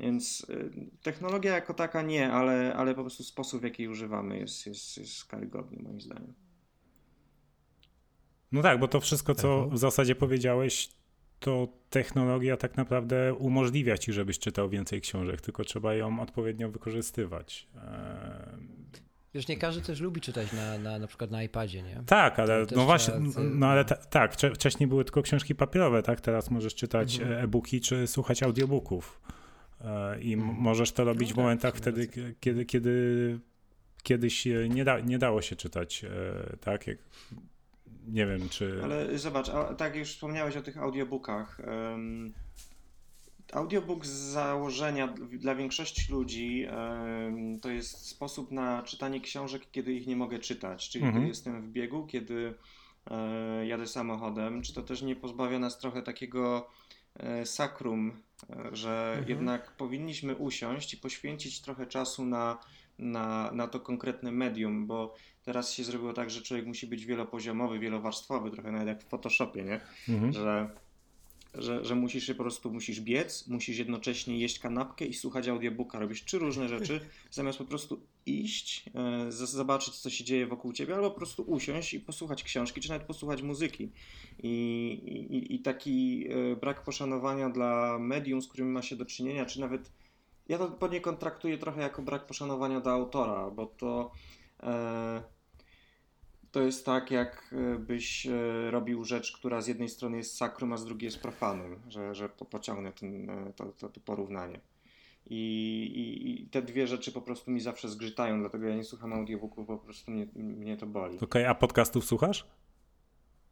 Więc y, technologia jako taka nie, ale, ale po prostu sposób, w jaki używamy jest, jest, jest karygodny moim zdaniem. No tak, bo to wszystko, co w zasadzie powiedziałeś, to technologia tak naprawdę umożliwia ci, żebyś czytał więcej książek, tylko trzeba ją odpowiednio wykorzystywać. Wiesz, nie każdy też lubi czytać na, na, na przykład na iPadzie, nie? Tak, ale no właśnie, no ale ta, tak, wcześniej były tylko książki papierowe, tak? Teraz możesz czytać mhm. e-booki czy słuchać audiobooków. E, I mhm. możesz to robić no w tak, momentach wtedy, kiedy, kiedy kiedyś nie, da, nie dało się czytać, e, tak? Jak nie wiem, czy. Ale zobacz, a, tak już wspomniałeś o tych audiobookach. Um, audiobook z założenia dla większości ludzi um, to jest sposób na czytanie książek, kiedy ich nie mogę czytać. Czyli mhm. kiedy jestem w biegu, kiedy e, jadę samochodem. Czy to też nie pozbawia nas trochę takiego e, sakrum, e, że mhm. jednak powinniśmy usiąść i poświęcić trochę czasu na, na, na to konkretne medium, bo Teraz się zrobiło tak, że człowiek musi być wielopoziomowy, wielowarstwowy, trochę nawet jak w Photoshopie, nie? Mhm. Że, że, że musisz się po prostu musisz biec, musisz jednocześnie jeść kanapkę i słuchać audiobooka. Robisz trzy różne rzeczy, zamiast po prostu iść, e, zobaczyć, co się dzieje wokół ciebie, albo po prostu usiąść i posłuchać książki, czy nawet posłuchać muzyki. I, i, i taki e, brak poszanowania dla medium, z którym ma się do czynienia, czy nawet ja to poniekąd traktuję trochę jako brak poszanowania do autora, bo to E, to jest tak, jakbyś e, robił rzecz, która z jednej strony jest sakrum, a z drugiej jest profanem, że, że pociągnę ten, e, to, to, to porównanie. I, i, I, te dwie rzeczy po prostu mi zawsze zgrzytają, dlatego ja nie słucham audiobooków, bo po prostu mnie, mnie to boli. Okej, okay, a podcastów słuchasz?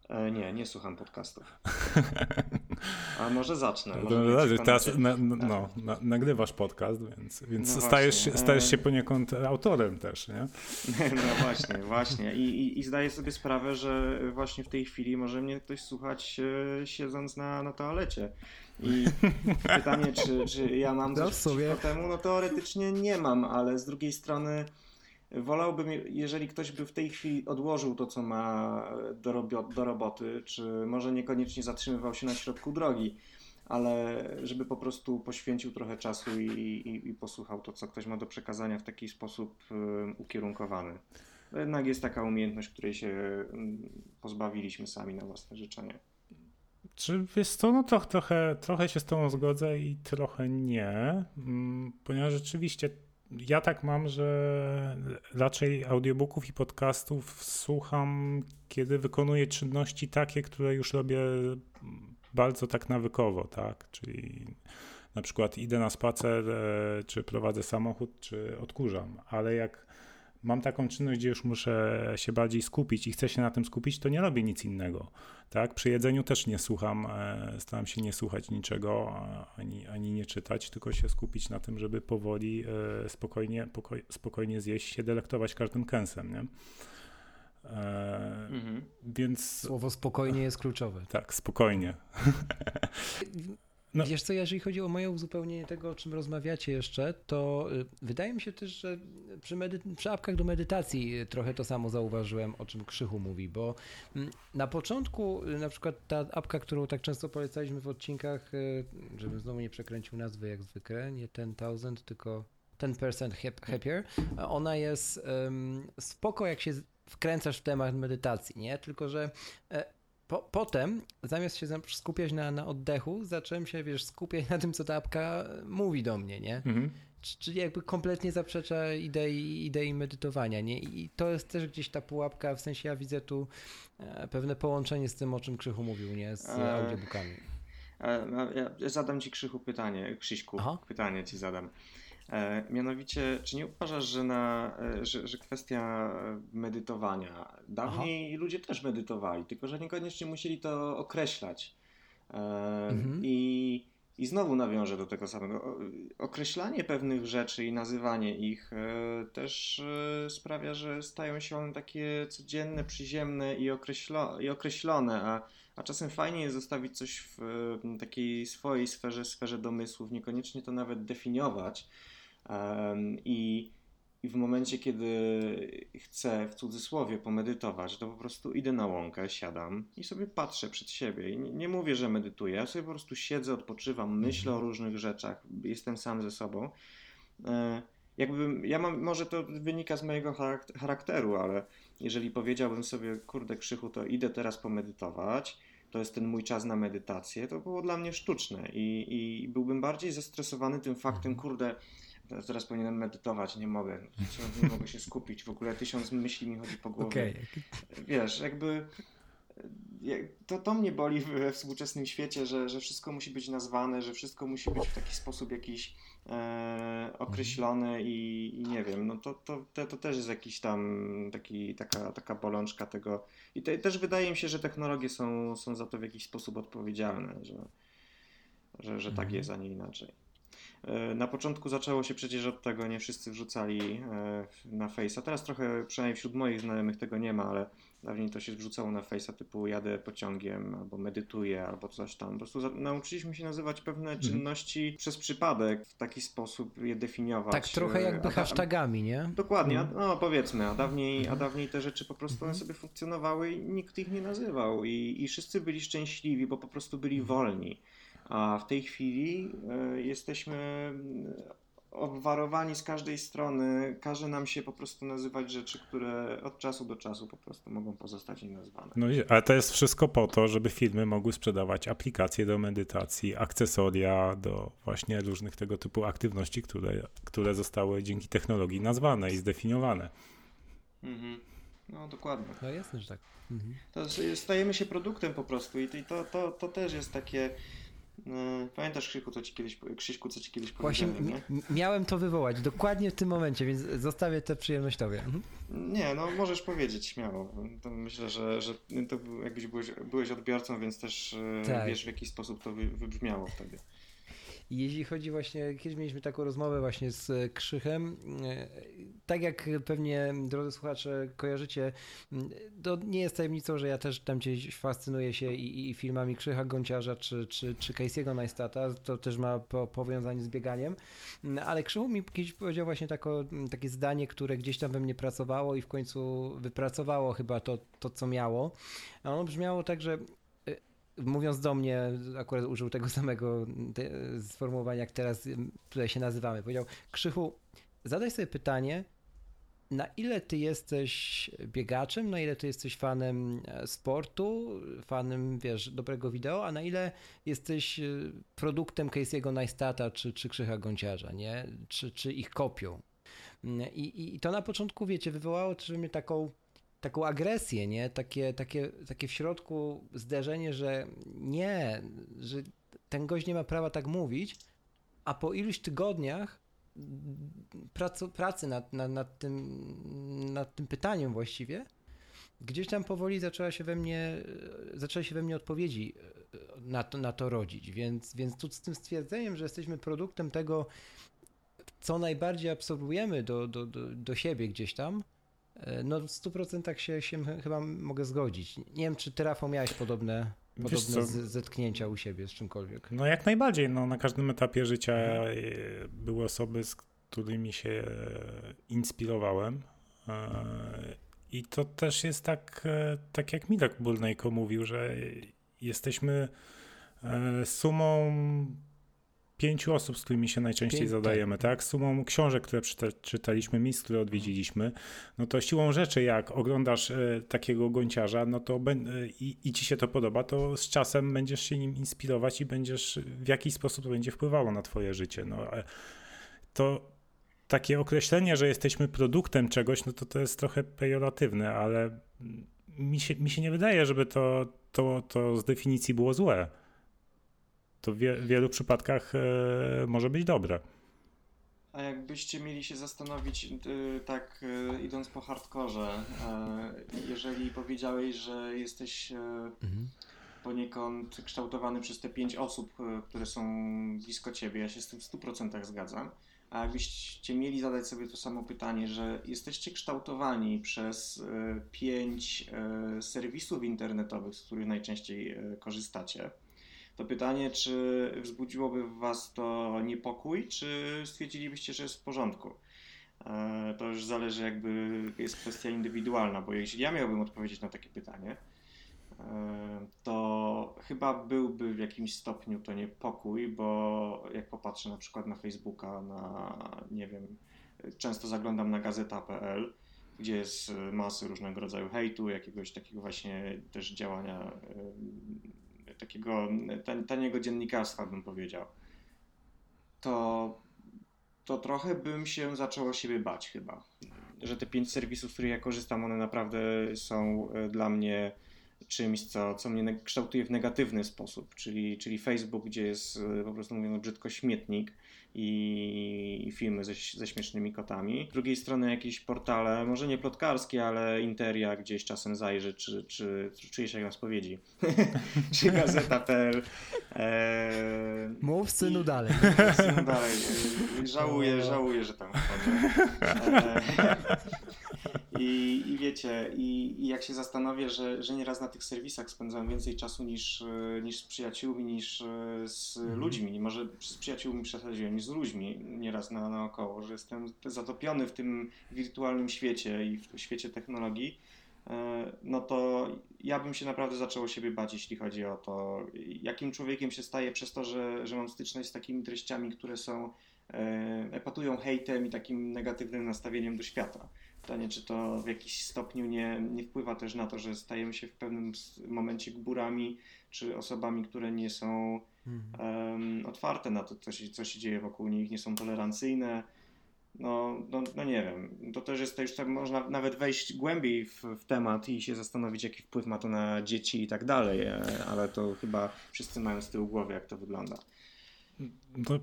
E, nie, nie słucham podcastów. A może zacznę. Może no, teraz na, no, na, nagrywasz podcast, więc, więc no stajesz, się, stajesz się poniekąd autorem też, nie? No właśnie, właśnie. I, i, I zdaję sobie sprawę, że właśnie w tej chwili może mnie ktoś słuchać e, siedząc na, na toalecie. I pytanie, czy, czy ja mam no, coś no, sobie. temu? No teoretycznie nie mam, ale z drugiej strony Wolałbym, jeżeli ktoś by w tej chwili odłożył to, co ma do, do roboty, czy może niekoniecznie zatrzymywał się na środku drogi, ale żeby po prostu poświęcił trochę czasu i, i, i posłuchał to, co ktoś ma do przekazania w taki sposób um, ukierunkowany. Jednak jest taka umiejętność, której się um, pozbawiliśmy sami na własne życzenie. Czy wiesz co, no to, trochę, trochę się z tą zgodzę i trochę nie, mm, ponieważ rzeczywiście ja tak mam, że raczej audiobooków i podcastów słucham, kiedy wykonuję czynności takie, które już robię bardzo tak nawykowo, tak? Czyli na przykład idę na spacer, e, czy prowadzę samochód, czy odkurzam, ale jak mam taką czynność, gdzie już muszę się bardziej skupić i chcę się na tym skupić, to nie robię nic innego. Tak? Przy jedzeniu też nie słucham, e, staram się nie słuchać niczego, ani, ani nie czytać, tylko się skupić na tym, żeby powoli, e, spokojnie, pokoj, spokojnie zjeść się, delektować każdym kęsem. Nie? E, mhm. Więc. Słowo spokojnie jest kluczowe. Tak, spokojnie. No. Wiesz co, jeżeli chodzi o moje uzupełnienie tego, o czym rozmawiacie jeszcze, to y, wydaje mi się też, że przy, medy- przy apkach do medytacji trochę to samo zauważyłem, o czym Krzychu mówi, bo mm, na początku y, na przykład ta apka, którą tak często polecaliśmy w odcinkach, y, żebym znowu nie przekręcił nazwy jak zwykle, nie 10,000, tylko 10% happier, ona jest um, spoko, jak się wkręcasz w temat medytacji, nie? Tylko, że e, po, potem, zamiast się skupiać na, na oddechu, zacząłem się, wiesz, skupiać na tym, co ta apka mówi do mnie, nie? Mhm. Czyli jakby kompletnie zaprzecza idei, idei medytowania, nie? I to jest też gdzieś ta pułapka, w sensie ja widzę tu e, pewne połączenie z tym, o czym Krzychu mówił, nie? Z e, audiobookami. E, no, ja zadam ci Krzychu pytanie, Krzyśku, Aha. pytanie ci zadam. E, mianowicie, czy nie uważasz, że, na, e, że, że kwestia medytowania, dawniej Aha. ludzie też medytowali, tylko że niekoniecznie musieli to określać. E, mhm. I, I znowu nawiążę do tego samego. Określanie pewnych rzeczy i nazywanie ich też sprawia, że stają się one takie codzienne, przyziemne i, określo, i określone, a, a czasem fajnie jest zostawić coś w takiej swojej sferze, sferze domysłów, niekoniecznie to nawet definiować i, I w momencie, kiedy chcę w cudzysłowie pomedytować, to po prostu idę na łąkę, siadam i sobie patrzę przed siebie. I nie, nie mówię, że medytuję, ja sobie po prostu siedzę, odpoczywam, myślę o mhm. różnych rzeczach, jestem sam ze sobą. E, jakby ja mam, może to wynika z mojego charakteru, ale jeżeli powiedziałbym sobie, kurde, krzychu, to idę teraz pomedytować, to jest ten mój czas na medytację, to było dla mnie sztuczne i, i byłbym bardziej zestresowany tym faktem, mhm. kurde, teraz powinienem medytować, nie mogę. Nie mogę się skupić. W ogóle tysiąc myśli mi chodzi po głowie. Okay. Wiesz, jakby to, to mnie boli we współczesnym świecie, że, że wszystko musi być nazwane, że wszystko musi być w taki sposób jakiś e, określone i, i, nie wiem, no to, to, to, to, też jest jakiś tam taki, taka, taka bolączka tego. I te, też wydaje mi się, że technologie są, są za to w jakiś sposób odpowiedzialne, że, że, że tak mhm. jest, a nie inaczej. E, na początku zaczęło się przecież od tego, nie wszyscy wrzucali e, na Face'a. Teraz trochę, przynajmniej wśród moich znajomych tego nie ma, ale dawniej to się wrzucało na Face'a typu jadę pociągiem, albo medytuję, albo coś tam. Po prostu nauczyliśmy się nazywać pewne mhm. czynności przez przypadek, w taki sposób je definiować. Tak trochę e, jakby a, hashtagami, nie? Dokładnie, mhm. no powiedzmy, a dawniej, a mhm. dawniej te rzeczy po prostu one sobie funkcjonowały i nikt ich nie nazywał i, i wszyscy byli szczęśliwi, bo po prostu byli wolni. A w tej chwili e, jesteśmy e, obwarowani z każdej strony. Każe nam się po prostu nazywać rzeczy, które od czasu do czasu po prostu mogą pozostać nienazwane. No, ale to jest wszystko po to, żeby firmy mogły sprzedawać aplikacje do medytacji, akcesoria do właśnie różnych tego typu aktywności, które, które zostały dzięki technologii nazwane i zdefiniowane. Mhm. No dokładnie. No jasne, że tak. Mhm. To stajemy się produktem po prostu i to, to, to też jest takie pamiętasz Krzyku, co ci kiedyś, Krzyśku, co ci kiedyś powiedziałem, Właśnie nie? miałem to wywołać dokładnie w tym momencie, więc zostawię tę przyjemność tobie. Mhm. Nie, no możesz powiedzieć śmiało. To myślę, że, że to jakbyś byłeś, byłeś odbiorcą, więc też e, tak. wiesz w jaki sposób to wybrzmiało wtedy. Jeśli chodzi właśnie, kiedyś mieliśmy taką rozmowę właśnie z Krzychem, e, tak jak pewnie drodzy słuchacze kojarzycie, to nie jest tajemnicą, że ja też tam gdzieś fascynuję się i, i filmami Krzycha Gąciarza czy, czy, czy Casey'ego Neistata, to też ma po, powiązanie z bieganiem, ale Krzychu mi kiedyś powiedział właśnie tako, takie zdanie, które gdzieś tam we mnie pracowało i w końcu wypracowało chyba to, to co miało. A ono brzmiało tak, że mówiąc do mnie, akurat użył tego samego te, sformułowania, jak teraz tutaj się nazywamy. Powiedział, Krzychu, zadaj sobie pytanie, na ile ty jesteś biegaczem, na ile ty jesteś fanem e, sportu, fanem, wiesz, dobrego wideo, a na ile jesteś e, produktem Casey'ego Neistata czy, czy Krzycha Gąciarza, nie? Czy, czy ich kopią. I, I to na początku, wiecie, wywołało też mnie taką taką agresję, nie? Takie, takie, takie w środku zderzenie, że nie, że ten gość nie ma prawa tak mówić, a po iluś tygodniach pracy, pracy nad, nad, nad, tym, nad tym pytaniem właściwie, gdzieś tam powoli zaczęła się we mnie, zaczęły się we mnie odpowiedzi na to, na to rodzić, więc, więc tu z tym stwierdzeniem, że jesteśmy produktem tego, co najbardziej absorbujemy do, do, do, do siebie gdzieś tam, E, no w 100% się, się chyba mogę zgodzić. Nie wiem, czy ty Rafał miałeś podobne, podobne zetknięcia u siebie z czymkolwiek. No jak najbardziej. No, na każdym etapie życia. E, były osoby, z którymi się e, inspirowałem. I to też jest tak, tak jak Milek Burnejko mówił, że jesteśmy sumą pięciu osób, z którymi się najczęściej zadajemy, tak. tak? Sumą książek, które czyta, czytaliśmy, miejsc, które odwiedziliśmy, no to siłą rzeczy, jak oglądasz e, takiego gonciarza, no to e, i, i ci się to podoba, to z czasem będziesz się nim inspirować i będziesz w jakiś sposób to będzie wpływało na twoje życie. No, e, to takie określenie, że jesteśmy produktem czegoś, no to to jest trochę pejoratywne, ale mi się, mi się nie wydaje, żeby to, to, to z definicji było złe to w wielu przypadkach e, może być dobre. A jakbyście mieli się zastanowić, e, tak e, idąc po hardkorze, jeżeli powiedziałeś, że jesteś mhm. poniekąd kształtowany przez te pięć osób, które są blisko ciebie, ja się z tym w 100% zgadzam. A jakbyście mieli zadać sobie to samo pytanie, że jesteście kształtowani przez pięć serwisów internetowych, z których najczęściej korzystacie, to pytanie, czy wzbudziłoby w Was to niepokój, czy stwierdzilibyście, że jest w porządku? E, to już zależy, jakby jest kwestia indywidualna, bo jeśli ja miałbym odpowiedzieć na takie pytanie, e, to chyba byłby w jakimś stopniu to niepokój, bo jak popatrzę na przykład na Facebooka, na nie wiem, często zaglądam na gazeta.pl, gdzie jest masy różnego rodzaju hejtu, jakiegoś takiego właśnie też działania takiego taniego dziennikarstwa, bym powiedział, to, to trochę bym się zaczął o siebie bać chyba. Że te pięć serwisów, z których ja korzystam, one naprawdę są e, dla mnie czymś, co, co mnie kształtuje w negatywny sposób, czyli, czyli Facebook, gdzie jest e, po prostu mówiąc brzydko śmietnik, i filmy ze, ze śmiesznymi kotami. Z drugiej strony jakieś portale, może nie plotkarskie, ale Interia gdzieś czasem zajrzy, czy, czy, czy czuje się jak na spowiedzi. czy gazeta.pl. Eee, Mów synu i, dalej. Synu dalej. Żałuję, żałuję, że tam wchodzę. Eee, i, I wiecie, i, i jak się zastanowię, że, że nieraz na tych serwisach spędzam więcej czasu niż, e, niż z przyjaciółmi, niż e, z mhm. ludźmi. Może z przyjaciółmi przesadziłem, niż z ludźmi nieraz na, naokoło, że jestem zatopiony w tym wirtualnym świecie i w świecie technologii, e, no to ja bym się naprawdę zaczął o siebie bać, jeśli chodzi o to, jakim człowiekiem się staje przez to, że, że mam styczność z takimi treściami, które są epatują hejtem i takim negatywnym nastawieniem do świata. Pytanie, czy to w jakiś stopniu nie, nie wpływa też na to, że stajemy się w pewnym momencie gburami, czy osobami, które nie są um, otwarte na to, co się, co się dzieje wokół nich, nie są tolerancyjne. No, no, no nie wiem. To też jest to już tak, można nawet wejść głębiej w, w, temat i się zastanowić, jaki wpływ ma to na dzieci i tak dalej, e, ale to chyba wszyscy mają z tyłu głowy, jak to wygląda. No,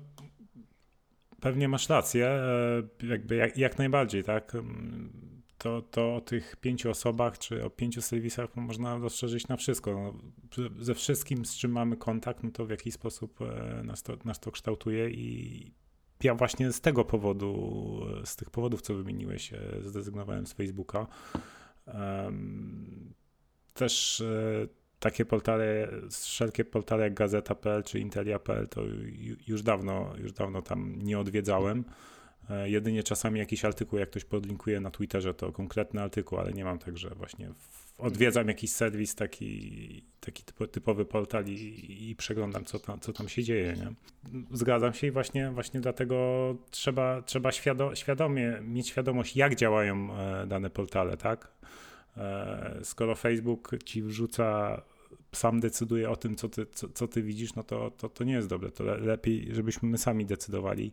Pewnie masz rację, e, jakby jak, jak najbardziej, tak? Mm, to, to o tych pięciu osobach czy o pięciu serwisach można rozszerzyć na wszystko. No, ze wszystkim, z czym mamy kontakt, no to w jakiś sposób e, nas to, nas to kształtuje i ja właśnie z tego powodu, z tych powodów, co wymieniłeś, e, zrezygnowałem z Facebooka. Też takie portale, wszelkie portale jak gazeta.pl czy intelia.pl to już dawno, już dawno tam nie odwiedzałem. E, jedynie czasami jakiś artykuł, jak ktoś podlinkuje na Twitterze, to konkretny artykuł, ale nie mam tak, że właśnie odwiedzam jakiś serwis, taki, taki typowy portal i, i przeglądam, co tam, co tam się dzieje. Nie? Zgadzam się i właśnie, właśnie dlatego trzeba, trzeba świado, świadomie mieć świadomość, jak działają e, dane portale, tak? E, skoro Facebook ci wrzuca, sam decyduje o tym, co ty, co, co ty widzisz, no to, to, to nie jest dobre. To lepiej, żebyśmy my sami decydowali,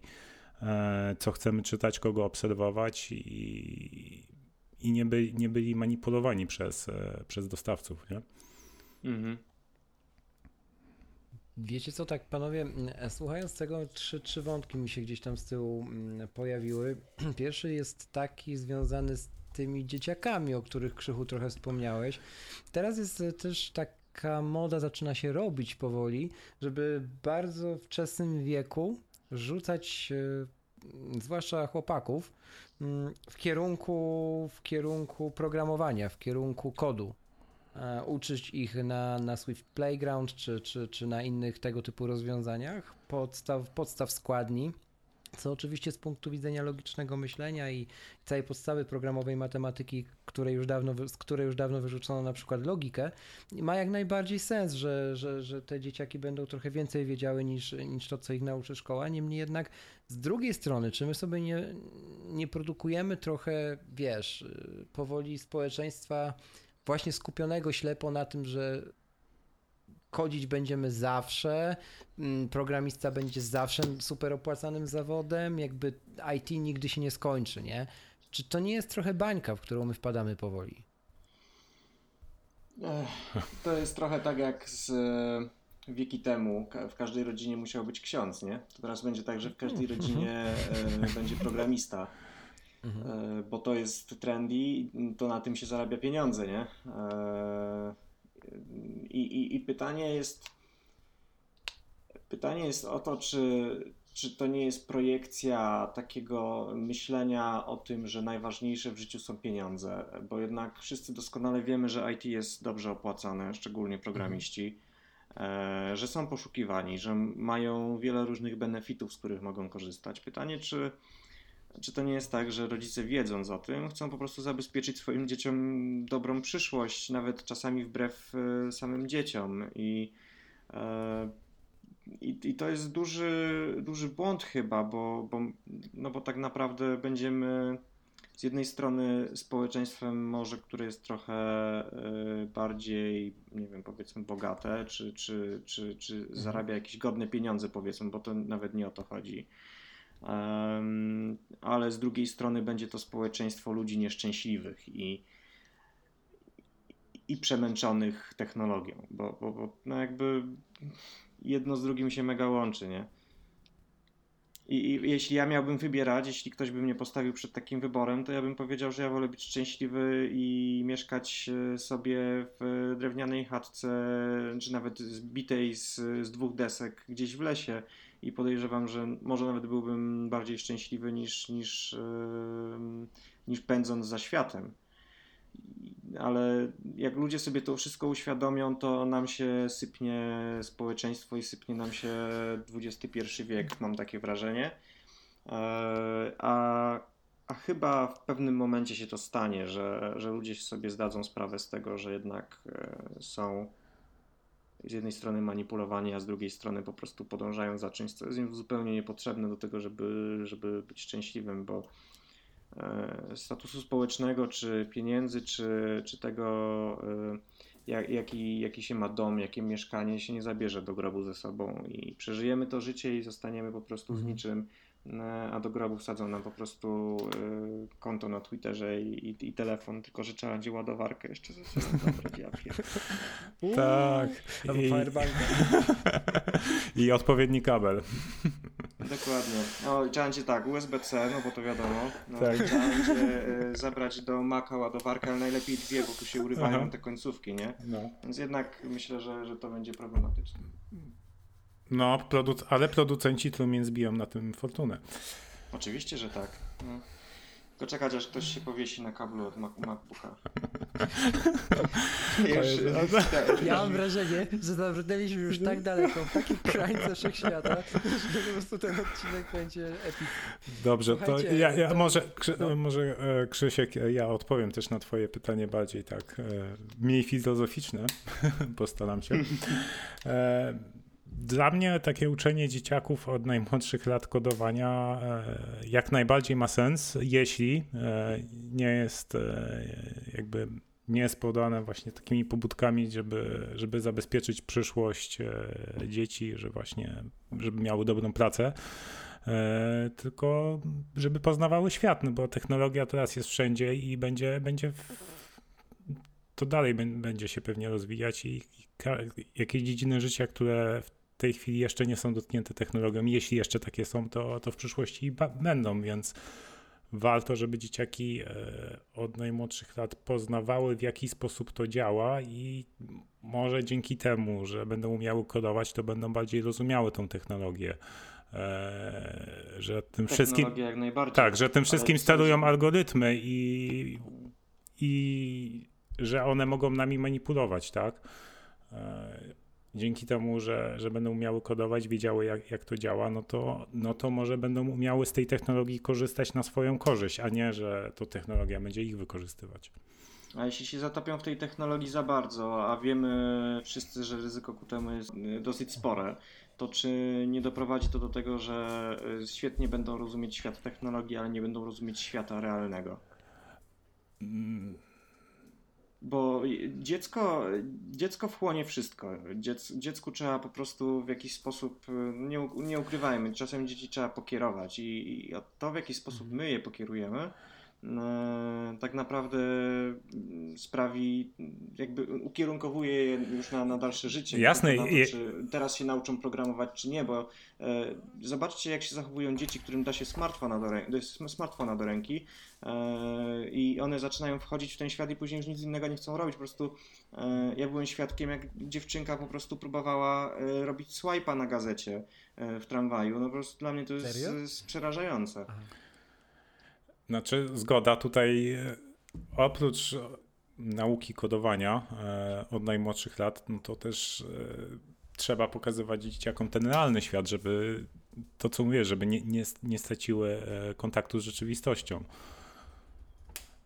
e, co chcemy czytać, kogo obserwować i, i nie, by, nie byli manipulowani przez, e, przez dostawców. Nie? Mhm. Wiecie co, tak panowie, słuchając tego, trzy, trzy wątki mi się gdzieś tam z tyłu pojawiły. Pierwszy jest taki związany z tymi dzieciakami, o których Krzychu trochę wspomniałeś. Teraz jest też taka moda, zaczyna się robić powoli, żeby bardzo wczesnym wieku rzucać e, zwłaszcza chłopaków mm, w kierunku, w kierunku programowania, w kierunku kodu. E, uczyć ich na, na Swift Playground czy, czy, czy na innych tego typu rozwiązaniach, podstaw, podstaw składni co oczywiście z punktu widzenia logicznego myślenia i całej podstawy programowej matematyki, której już dawno, z której już dawno wyrzucono na przykład logikę, ma jak najbardziej sens, że, że, że te dzieciaki będą trochę więcej wiedziały niż, niż to, co ich nauczy szkoła. Niemniej jednak z drugiej strony, czy my sobie nie, nie produkujemy trochę, wiesz, powoli społeczeństwa właśnie skupionego ślepo na tym, że kodzić będziemy zawsze, mm, programista będzie zawsze super opłacanym zawodem, jakby IT nigdy się nie skończy, nie? Czy to nie jest trochę bańka, w którą my wpadamy powoli? To jest trochę tak jak z e, wieki temu. W każdej rodzinie musiał być ksiądz, nie? To teraz będzie tak, że w każdej mhm. rodzinie e, będzie programista. Mhm. E, bo to jest trendy, to na tym się zarabia pieniądze, nie? I, i, pytanie jest pytanie jest o to, czy, czy to nie jest projekcja takiego myślenia o tym, że najważniejsze w życiu są pieniądze, bo jednak wszyscy doskonale wiemy, że IT jest dobrze opłacane, szczególnie programiści, e, że są poszukiwani, że mają wiele różnych benefitów, z których mogą korzystać. Pytanie, czy czy to nie jest tak, że rodzice wiedząc o tym, chcą po prostu zabezpieczyć swoim dzieciom dobrą przyszłość, nawet czasami wbrew e, samym dzieciom i e, i, I, to jest duży, duży błąd chyba, bo, bo, no bo tak naprawdę będziemy z jednej strony społeczeństwem może, które jest trochę e, bardziej, nie wiem, powiedzmy bogate, czy, czy, czy, czy mhm. zarabia jakieś godne pieniądze powiedzmy, bo to nawet nie o to chodzi ale z drugiej strony będzie to społeczeństwo ludzi nieszczęśliwych i, i przemęczonych technologią, bo, bo, bo no jakby jedno z drugim się mega łączy, nie? I, I, jeśli ja miałbym wybierać, jeśli ktoś by mnie postawił przed takim wyborem, to ja bym powiedział, że ja wolę być szczęśliwy i mieszkać e, sobie w drewnianej chatce, czy nawet zbitej z, z dwóch desek gdzieś w lesie, i podejrzewam, że może nawet byłbym bardziej szczęśliwy niż, niż, niż pędząc za światem. Ale jak ludzie sobie to wszystko uświadomią, to nam się sypnie społeczeństwo i sypnie nam się XXI wiek, mam takie wrażenie. E, a, a chyba w pewnym momencie się to stanie, że, że ludzie sobie zdadzą sprawę z tego, że jednak e, są z jednej strony manipulowani, a z drugiej strony po prostu podążają za czymś, co jest im zupełnie niepotrzebne do tego, żeby, żeby być szczęśliwym, bo e, statusu społecznego, czy pieniędzy, czy, czy tego, e, jak, jaki, jaki się ma dom, jakie mieszkanie, się nie zabierze do grobu ze sobą i przeżyjemy to życie i zostaniemy po prostu z mhm. niczym a do grobu wsadzą nam po prostu y, konto na Twitterze i, i, i, telefon, tylko że trzeba będzie ładowarkę jeszcze ze sobą Tak. I... I odpowiedni kabel. Dokładnie. No, trzeba będzie tak, USB-C, no bo to wiadomo. No, tak. Trzeba będzie y, zabrać do Maca ładowarkę, ale najlepiej dwie, bo tu się urywają Aha. te końcówki, nie? No. Więc jednak myślę, że, że to będzie problematyczne. No, produc ale producenci Trumień zbiją na tym fortunę. Oczywiście, że tak. No. Tylko czekać, aż ktoś się powiesi na kablu od MacBooka. ja mam wrażenie, że zabrnęliśmy już tak daleko, w takim krańce wszechświata, że po prostu ten odcinek będzie epicki. Dobrze, to ja, ja to... może, Krzy, no. może e, Krzysiek, ja odpowiem też na twoje pytanie bardziej tak, e, mniej filozoficzne, postaram się. Dla mnie takie uczenie dzieciaków od najmłodszych lat kodowania e, jak najbardziej ma sens, jeśli e, nie jest e, jakby nie jest podane właśnie takimi pobudkami, żeby, żeby zabezpieczyć przyszłość dzieci, że właśnie, żeby miały dobrą pracę, tylko żeby poznawały świat, no bo technologia teraz jest wszędzie i będzie, będzie to dalej będzie się pewnie rozwijać i jakieś dziedziny życia, które w tej chwili jeszcze nie są dotknięte technologią. Jeśli jeszcze takie są, to, to w przyszłości będą, więc warto, żeby dzieciaki e, od najmłodszych lat poznawały, w jaki sposób to działa i może dzięki temu, że będą umiały kodować, to będą bardziej rozumiały tą technologię. E, że tym wszystkim. Jak najbardziej. Tak, że tym wszystkim sterują algorytmy i, i że one mogą nami manipulować, tak? Dzięki temu, że, że będą umiały kodować, wiedziały jak, jak to działa, no to, no to może będą umiały z tej technologii korzystać na swoją korzyść, a nie, że to technologia będzie ich wykorzystywać. A jeśli się zatopią w tej technologii za bardzo, a wiemy wszyscy, że ryzyko ku temu jest y, dosyć spore, to czy nie doprowadzi to do tego, że y, świetnie będą rozumieć świat technologii, ale nie będą rozumieć świata realnego? Mm. Bo dziecko, dziecko wchłonie wszystko. Dziec, dziecku trzeba po prostu w jakiś sposób, y, nie, nie ukrywajmy, czasem dzieci trzeba pokierować i, i to w jaki sposób my je pokierujemy, tak naprawdę mm, sprawi, jakby ukierunkowuje je już na, na dalsze życie. Jasne. To, czy teraz się nauczą programować, czy nie, bo e, zobaczcie, jak się zachowują dzieci, którym da się smartfona do, ręki, smartfona do ręki e, i one zaczynają wchodzić w ten świat i później już nic innego nie chcą robić. Po prostu e, ja byłem świadkiem, jak dziewczynka po prostu próbowała e, robić swipe'a na gazecie e, w tramwaju. No po prostu dla mnie to jest, jest przerażające. Aha. Znaczy, zgoda tutaj e, oprócz nauki kodowania e, od najmłodszych lat, no to też e, trzeba pokazywać dzieciakom ten realny świat, żeby to, co mówię, żeby nie, nie, nie straciły kontaktu z rzeczywistością.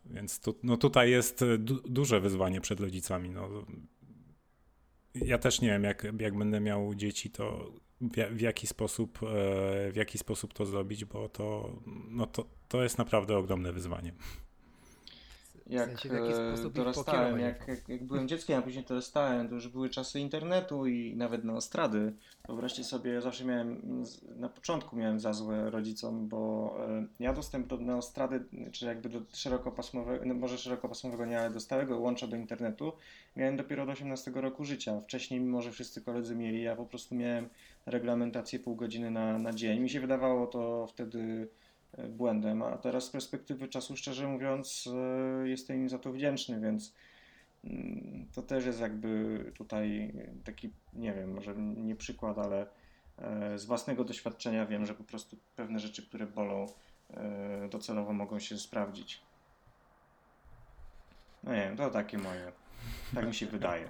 Więc tu, no tutaj jest du duże wyzwanie przed rodzicami. No, ja też nie wiem, jak, jak będę miał dzieci, to w, jaki sposób, w jaki sposób to zrobić, bo to, no to, to jest naprawdę ogromne wyzwanie. Jak w sensie, w dorastałem, jak, jak, jak, byłem dzieckiem, a później dorastałem, to już były czasy internetu i nawet na ostrady. Wyobraźcie sobie, zawsze miałem, na początku miałem za złe rodzicom, bo e, ja dostęp do neostrady, czy jakby do szerokopasmowego, no może szerokopasmowego nie, ale do stałego łącza do internetu, miałem dopiero od 18 roku życia. Wcześniej, mimo że wszyscy koledzy mieli, ja po prostu miałem reglamentację pół godziny na, na dzień. Mi się wydawało to wtedy E, błędem, a teraz z perspektywy czasu, szczerze mówiąc, e, jestem im za to wdzięczny, więc mm, to też jest jakby tutaj taki, nie wiem, może nie przykład, ale e, z własnego doświadczenia wiem, że po prostu pewne rzeczy, które bolą, docelowo mogą się sprawdzić. No nie wiem, to takie moje. Tak mi się wydaje.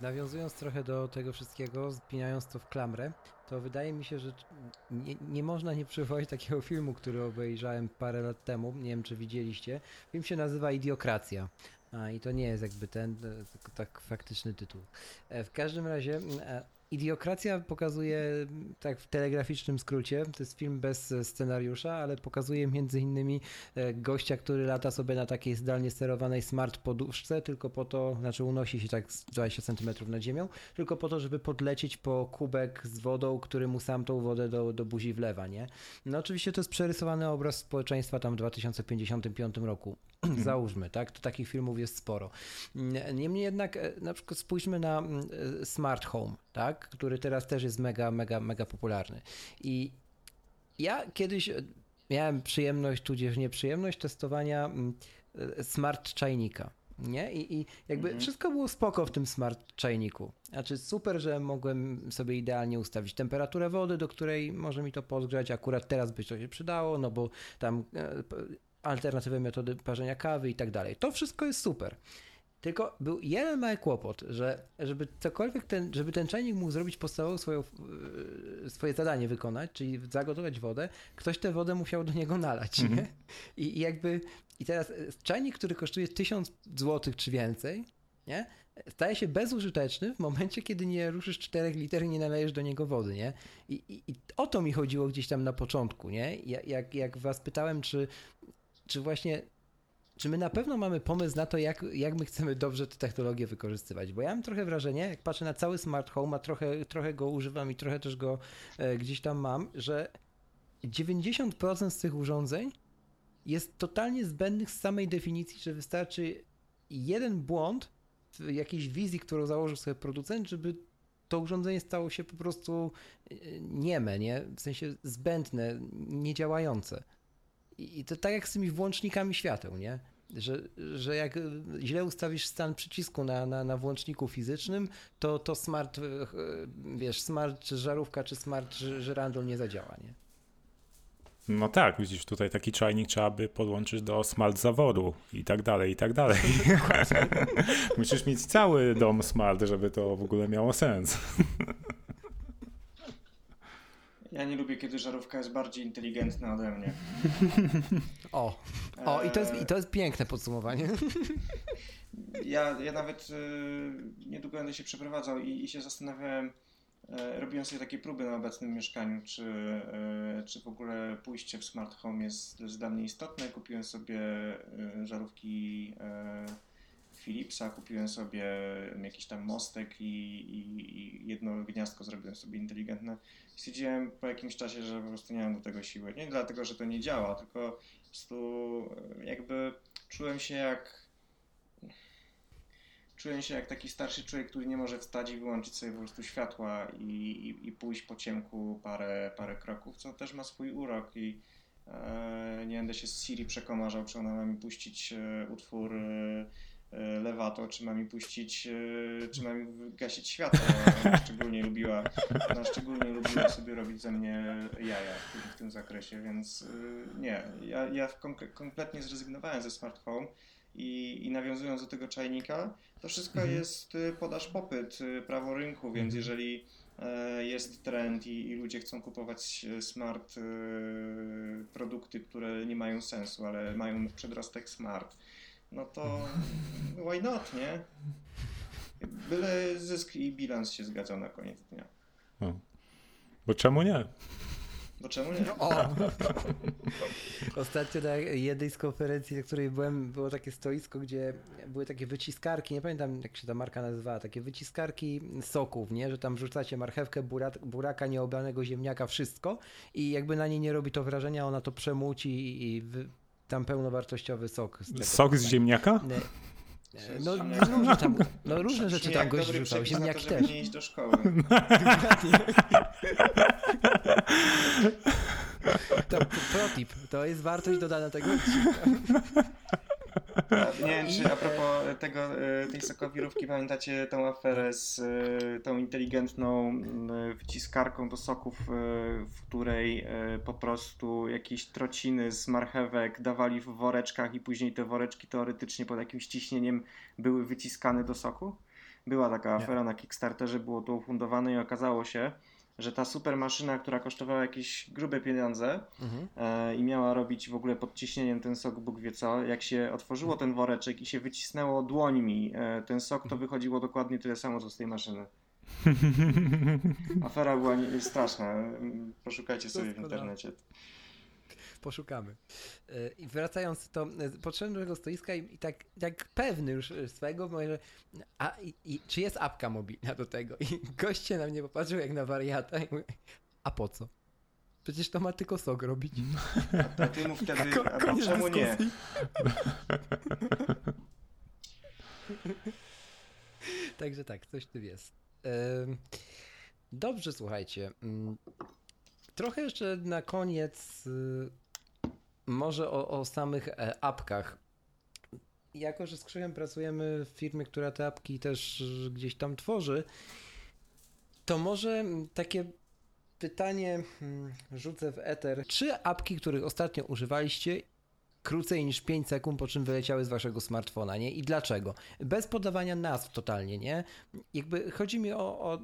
Nawiązując trochę do tego wszystkiego, spinając to w klamrę, to wydaje mi się, że nie, nie, można nie przywołać takiego filmu, który obejrzałem parę lat temu. Nie wiem, czy widzieliście. Film się nazywa Idiokracja. A, I to nie jest jakby ten, tylko tak faktyczny tytuł. E, w każdym razie e, Idiokracja pokazuje, tak w telegraficznym skrócie, to jest film bez scenariusza, ale pokazuje między innymi e, gościa, który lata sobie na takiej zdalnie sterowanej smart poduszce, tylko po to, znaczy unosi się tak z 20 cm nad ziemią, tylko po to, żeby podlecieć po kubek z wodą, który mu sam tą wodę do, do buzi wlewa, nie? No oczywiście to jest przerysowany obraz społeczeństwa tam w 2055 roku. Załóżmy, tak? To takich filmów jest sporo. Niemniej jednak, e, na przykład spójrzmy na mm, e, smart home, tak? Który teraz też jest mega, mega, mega popularny. I ja kiedyś e, miałem przyjemność, tudzież nieprzyjemność testowania mm, smart czajnika. Nie? I, I, jakby mhm. wszystko było spoko w tym smart czajniku. Znaczy super, że mogłem sobie idealnie ustawić temperaturę wody, do której może mi to podgrzać. Akurat teraz by to się przydało, no bo tam alternatywy metody parzenia kawy i tak dalej. To wszystko jest super. Tylko był jeden mały kłopot, że żeby cokolwiek ten, żeby ten czajnik mógł zrobić podstawowe swoją, e, swoje zadanie wykonać, czyli zagotować wodę, ktoś tę wodę musiał do niego nalać, mm -hmm. I, I, jakby, i teraz e, czajnik, który kosztuje 1000 zł czy więcej, nie? Staje się bezużyteczny w momencie, kiedy nie ruszysz 4 liter i nie nalejesz do niego wody, nie? I, i, I, o to mi chodziło gdzieś tam na początku, nie? Jak, jak was pytałem, czy czy właśnie czy my na pewno mamy pomysł na to, jak, jak my chcemy dobrze tę technologię wykorzystywać? Bo ja mam trochę wrażenie, jak patrzę na cały smart home, a trochę, trochę go używam i trochę też go e, gdzieś tam mam, że 90% z tych urządzeń jest totalnie zbędnych z samej definicji, że wystarczy jeden błąd w jakiejś wizji, którą założył sobie producent, żeby to urządzenie stało się po prostu e, nieme, nie? w sensie zbędne, niedziałające. I to tak jak z tymi włącznikami świateł, nie? Że, że jak źle ustawisz stan przycisku na, na, na włączniku fizycznym, to, to smart, wiesz, smart żarówka czy smart żyrandol nie zadziała, nie? No tak, widzisz, tutaj taki czajnik trzeba by podłączyć do smart zawodu i tak dalej, i tak dalej. Musisz mieć cały dom smart, żeby to w ogóle miało sens. Ja nie lubię, kiedy żarówka jest bardziej inteligentna ode mnie. O, o i, to jest, i to jest piękne podsumowanie. Ja, ja nawet y, niedługo będę się przeprowadzał i, i się zastanawiałem, y, robiłem sobie takie próby na obecnym mieszkaniu, czy, y, czy w ogóle pójście w smart home jest, jest dla mnie istotne. Kupiłem sobie y, żarówki y, Philipsa, kupiłem sobie jakiś tam mostek i, i, i jedno gniazdko zrobiłem sobie inteligentne. Stwierdziłem po jakimś czasie, że po prostu nie mam do tego siły. Nie dlatego, że to nie działa, tylko po prostu y, jakby czułem się jak czułem się jak taki starszy człowiek, który nie może wstać i wyłączyć sobie po prostu światła i, i, i pójść po ciemku parę, parę kroków, co też ma swój urok i e, nie będę się z Siri przekomarzał, czy ona ma mi puścić e, utwór e, e Lewato, czy ma mi puścić, e, czy ma mi gasić światło. Ona szczególnie lubiła, ona szczególnie lubiła sobie robić ze mnie jaja w, tym zakresie, więc e, nie, ja, ja kompletnie zrezygnowałem ze smart home i, i nawiązując do tego czajnika, to wszystko mhm. jest podaż popyt, prawo rynku, więc mhm. jeżeli e, jest trend i, i, ludzie chcą kupować e, smart e, produkty, które nie mają sensu, ale mają przedrostek smart, no to why not, nie? Byle zysk i bilans się zgadzał na koniec dnia. No. Bo czemu nie? Bo czemu nie? O! Ostatnio na jednej z konferencji, na której byłem, było takie stoisko, gdzie były takie wyciskarki, nie pamiętam jak się ta marka nazywała, takie wyciskarki soków, nie? Że tam wrzucacie marchewkę, burak, buraka, nieobranego ziemniaka, wszystko i jakby na niej nie robi to wrażenia, ona to przemuci i wy, tam pełnowartościowy sok. Z sok z ziemniaka? Nie. No, różne, tam, no różne rzeczy tam gość rzucał, ziemniaki też. nie iść do szkoły. To protip, to jest wartość dodana tego Nie wiem, czy a propos tego, e, tej sokowirówki pamiętacie tą aferę z e, tą inteligentną wciskarką do soków, e, w której po prostu jakieś trociny z marchewek dawali w woreczkach i później te woreczki teoretycznie pod jakimś ciśnieniem były wyciskane do soku? Była taka afera na Kickstarterze, było to ufundowane i okazało się, że ta super maszyna, która kosztowała jakieś grube pieniądze mhm. e, i miała robić w ogóle pod ciśnieniem ten sok Bóg wie co, jak się otworzyło ten woreczek i się wycisnęło dłońmi e, ten sok, to wychodziło dokładnie tyle samo co z tej maszyny. Afera była straszna. Poszukajcie sobie w internecie poszukamy. E, I wracając, to e, do tego stoiska i, i tak, tak pewny już swego, może, a i, i, czy jest apka mobilna do tego? I goście na mnie popatrzył jak na wariata i mówię, a po co? Przecież to ma tylko sok robić. A ty wtedy, a, a czemu nie? Także tak, coś tu jest. Dobrze, słuchajcie. Mm, trochę jeszcze na koniec y, może o, o samych e, apkach. Jako, że z Krzyżem pracujemy w firmie, która te apki też gdzieś tam tworzy, to może takie pytanie hmm, rzucę w eter. Czy apki, których ostatnio używaliście, krócej niż 5 sekund, po czym wyleciały z waszego smartfona, nie? I dlaczego? Bez podawania nazw totalnie, nie? Jakby chodzi mi o, o,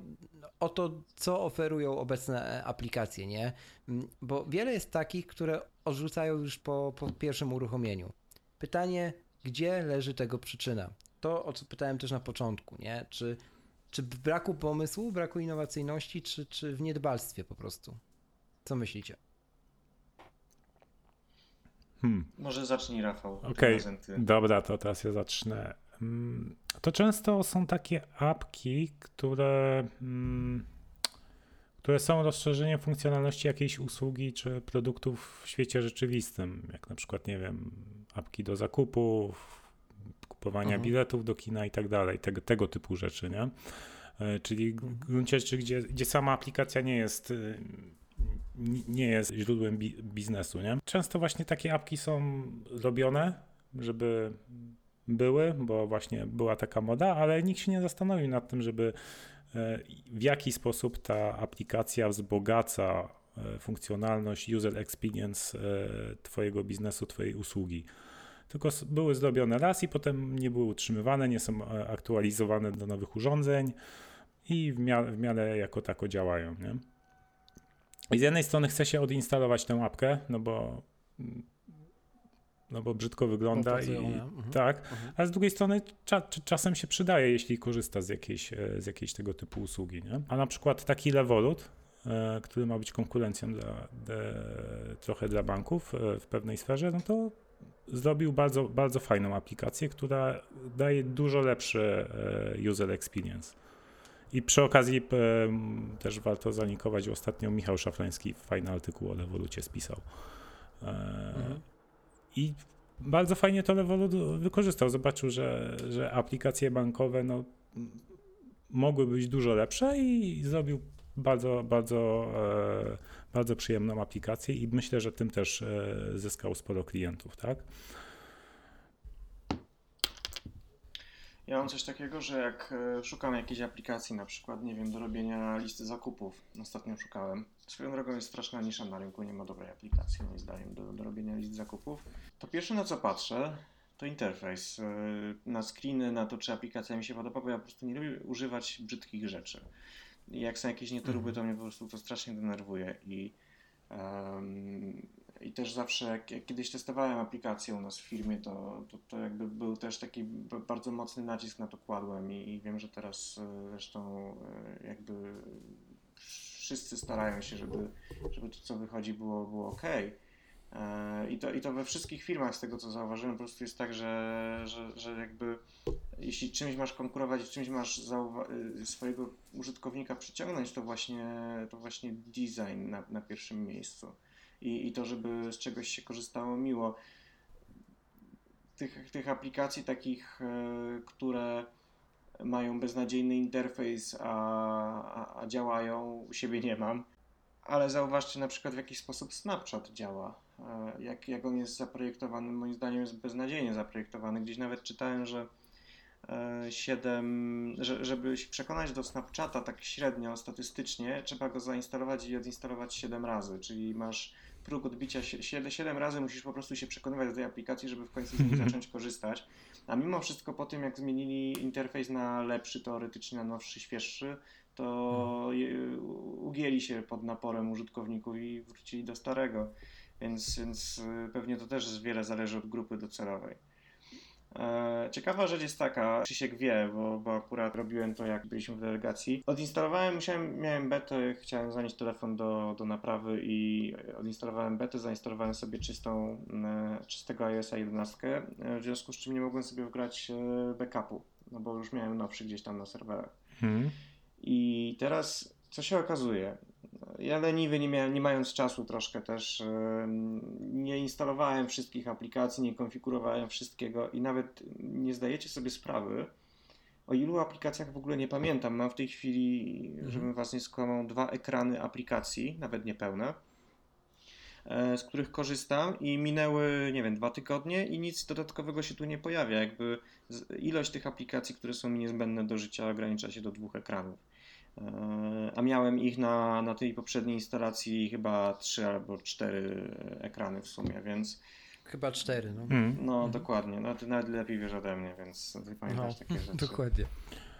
o to, co oferują obecne aplikacje, nie? Mm, bo wiele jest takich, które odrzucają już po, po pierwszym uruchomieniu. Pytanie, gdzie leży tego przyczyna? To, o co pytałem też na początku, nie? Czy, czy w braku pomysłu, braku innowacyjności, czy, czy w niedbalstwie po prostu? Co myślicie? Hmm. Może zacznij, Rafał. Okej, okay. dobra, to teraz ja zacznę. Mm, to często są takie apki, które, mm, które są rozszerzeniem funkcjonalności jakiejś usługi czy produktów w świecie rzeczywistym, jak na przykład, nie wiem, apki do zakupów, kupowania mhm. biletów do kina i tak dalej, tego, tego typu rzeczy, nie? E, czyli w gruncie rzeczy, gdzie, gdzie sama aplikacja nie jest y, nie jest źródłem bi biznesu, nie? Często właśnie takie apki są robione, żeby były, bo właśnie była taka moda, ale nikt się nie zastanowił nad tym, żeby e, w jaki sposób ta aplikacja wzbogaca funkcjonalność, user experience Twojego biznesu, Twojej usługi. Tylko były zrobione raz i potem nie były utrzymywane, nie są aktualizowane do nowych urządzeń i w miarę, w miarę jako tako działają. Nie? I z jednej strony chce się odinstalować tę apkę, no bo no bo brzydko wygląda i mhm. tak, mhm. a z drugiej strony cza, czasem się przydaje, jeśli korzysta z jakiejś, e, z jakiejś tego typu usługi. Nie? A na przykład taki Revolut, e, który ma być konkurencją dla, de, trochę dla banków e, w pewnej sferze, no to zrobił bardzo, bardzo fajną aplikację, która daje dużo lepszy user experience. I przy okazji też warto zalinkować, ostatnio Michał Szafrański fajny artykuł o Revolucie spisał. Mhm. I bardzo fajnie to Revolut wykorzystał. Zobaczył, że, że aplikacje bankowe no, mogły być dużo lepsze i zrobił bardzo, bardzo, e, bardzo przyjemną aplikację i myślę, że tym też e, zyskał sporo klientów, tak? Ja mam coś takiego, że jak e, szukam jakiejś aplikacji, na przykład, nie wiem, do robienia listy zakupów, ostatnio szukałem. Swoją drogą jest straszna nisza na rynku, nie ma dobrej aplikacji, moim zdaniem, do, do robienia list zakupów. To pierwsze na co patrzę, to interfejs. E, na screeny, na to, czy aplikacja mi się podoba, bo ja po prostu nie lubię używać brzydkich rzeczy. Jak są jakieś nietoróby, to mnie po prostu to strasznie denerwuje i um, i też zawsze, jak, jak, kiedyś testowałem aplikację u nas w firmie, to, to, to, jakby był też taki bardzo mocny nacisk na to kładłem i, i wiem, że teraz e, zresztą e, jakby wszyscy starają się, żeby, żeby to, co wychodzi, było, było ok. E, I to, I to we wszystkich firmach, z tego co zauważyłem, po prostu jest tak, że, że, że jakby jeśli czymś masz konkurować, czymś masz swojego użytkownika przyciągnąć, to właśnie, to właśnie design na, na pierwszym miejscu i, i to, żeby z czegoś się korzystało miło. Tych, tych aplikacji takich, e, które mają beznadziejny interfejs, a, a, a działają, u siebie nie mam. Ale zauważcie na przykład w jaki sposób Snapchat działa. E, jak, jak on jest zaprojektowany, moim zdaniem jest beznadziejnie zaprojektowany. Gdzieś nawet czytałem, że 7, e, że, żeby się przekonać do Snapchata tak średnio, statystycznie, trzeba go zainstalować i odinstalować 7 razy, czyli masz próg odbicia 7, 7 razy musisz po prostu się przekonywać do tej aplikacji, żeby w końcu z niej zacząć korzystać. A mimo wszystko po tym, jak zmienili interfejs na lepszy, teoretycznie na nowszy, świeższy, to ugięli się pod naporem użytkowników i wrócili do starego. Więc, więc y, pewnie to też wiele zależy od grupy docelowej. E, ciekawa rzecz jest taka, Krzysiek wie, bo, bo akurat robiłem to jak byliśmy w delegacji. Odinstalowałem, musiałem, miałem betę, chciałem zanieść telefon do, do naprawy i odinstalowałem betę, zainstalowałem sobie czystą, e, czystego iOS 11, e, w związku z czym nie mogłem sobie wgrać backupu, no bo już miałem nowszy gdzieś tam na serwerach. Hmm. I teraz co się okazuje? Ja leniwy, nie, miałem, nie mając czasu troszkę też, nie instalowałem wszystkich aplikacji, nie konfigurowałem wszystkiego i nawet nie zdajecie sobie sprawy, o ilu aplikacjach w ogóle nie pamiętam. Mam w tej chwili, mhm. żebym was nie skłamał, dwa ekrany aplikacji, nawet niepełne, e, z których korzystam i minęły, nie wiem, dwa tygodnie i nic dodatkowego się tu nie pojawia. Jakby ilość tych aplikacji, które są mi niezbędne do życia ogranicza się do dwóch ekranów. E, a miałem ich na, na tej poprzedniej instalacji chyba trzy albo cztery ekrany w sumie, więc. Chyba cztery, no. Mm. No, mm. dokładnie. No, ty nawet lepiej wiesz ode mnie, więc ty pamiętasz no, takie rzeczy. Dokładnie.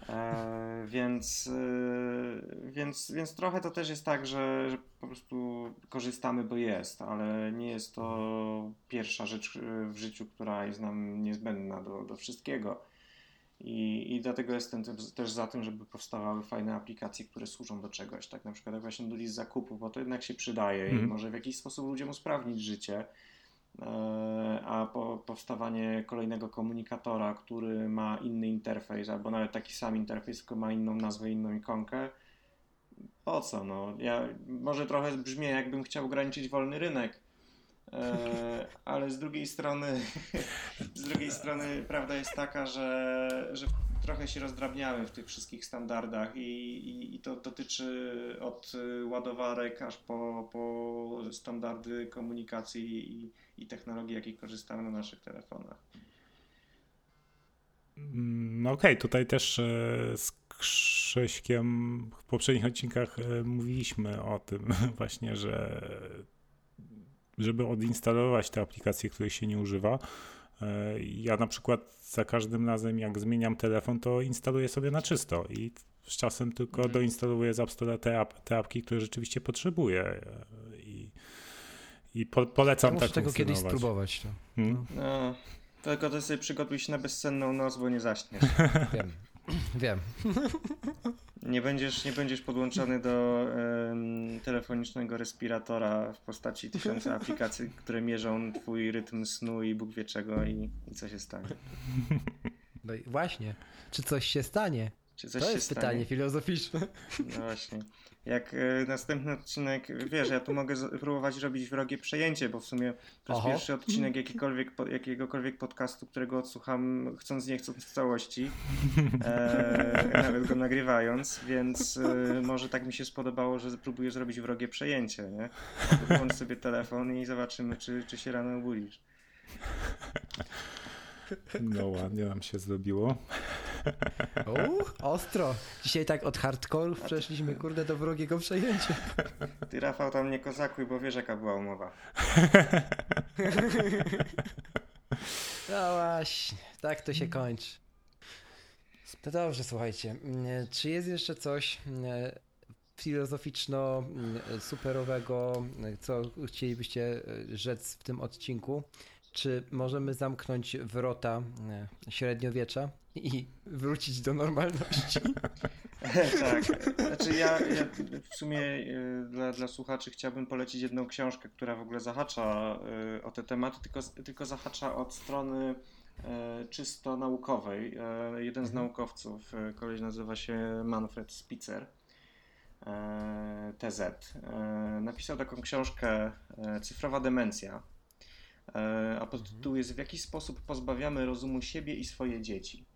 E, więc, e, więc, więc trochę to też jest tak, że, że po prostu korzystamy, bo jest, ale nie jest to pierwsza rzecz w życiu, która jest nam niezbędna do, do wszystkiego. I, I dlatego jestem też za tym, żeby powstawały fajne aplikacje, które służą do czegoś. Tak na przykład jak właśnie do list zakupów, bo to jednak się przydaje mm. i mhm. może w jakiś sposób ludziom usprawnić życie. E, a po, powstawanie kolejnego komunikatora, który ma inny interfejs, albo nawet taki sam interfejs, tylko ma inną nazwę, inną ikonkę, po co? No? Ja, może trochę brzmi, jakbym chciał ograniczyć wolny rynek, ale z drugiej strony, z drugiej strony prawda jest taka, że, że trochę się rozdrabniamy w tych wszystkich standardach i, i, i to dotyczy od ładowarek aż po, po standardy komunikacji i, i technologii, jakich korzystamy na naszych telefonach. No okej, okay, tutaj też e, Krzyśkiem w poprzednich odcinkach e, mówiliśmy o tym właśnie, że żeby odinstalować te aplikacje, których się nie używa, e, ja na przykład za każdym razem jak zmieniam telefon, to instaluję sobie na czysto i z czasem tylko mhm. doinstalowuję z App Store te, ap te apki, które rzeczywiście potrzebuję i, i po, polecam ja tak tego kiedyś spróbować. To. Hmm? No, tylko to sobie przygotuj się na bezsenną noc, bo nie zaśniesz. Wiem. Wiem. Nie będziesz, nie będziesz podłączony do telefonicznego respiratora w postaci tysiąca aplikacji, które mierzą twój rytm snu i Bóg wie czego i, i co się stanie. No i właśnie. Czy coś się stanie? Czy coś to się jest stanie? pytanie filozoficzne. No właśnie. Jak y, następny odcinek, wiesz, ja tu mogę próbować robić wrogie przejęcie, bo w sumie to jest pierwszy odcinek jakikolwiek, jakiegokolwiek podcastu, którego odsłucham chcąc nie chcąc w całości, e, nawet go nagrywając, więc y, może tak mi się spodobało, że próbuję zrobić wrogie przejęcie, nie? Włącz sobie telefon i zobaczymy, czy, czy się rano obudzisz. No ładnie nam się zrobiło. Ostro. Dzisiaj tak od hardkorów przeszliśmy, kurde, do wrogiego przejęcia. Ty, Rafał, tam nie kozakuj, bo wiesz, jaka była umowa. No właśnie, tak to się kończy. To dobrze, słuchajcie. Czy jest jeszcze coś filozoficzno-superowego, co chcielibyście rzec w tym odcinku? Czy możemy zamknąć wrota średniowiecza i wrócić do normalności? tak. Znaczy ja, ja w sumie y, dla, dla słuchaczy chciałbym polecić jedną książkę, która w ogóle zahacza y, o te tematy, tylko, tylko zahacza od strony y, czysto naukowej. Jeden z mhm. naukowców, koleś nazywa się Manfred Spitzer, TZ, napisał taką książkę Cyfrowa demencja a podtytuł jest W jaki sposób pozbawiamy rozumu siebie i swoje dzieci.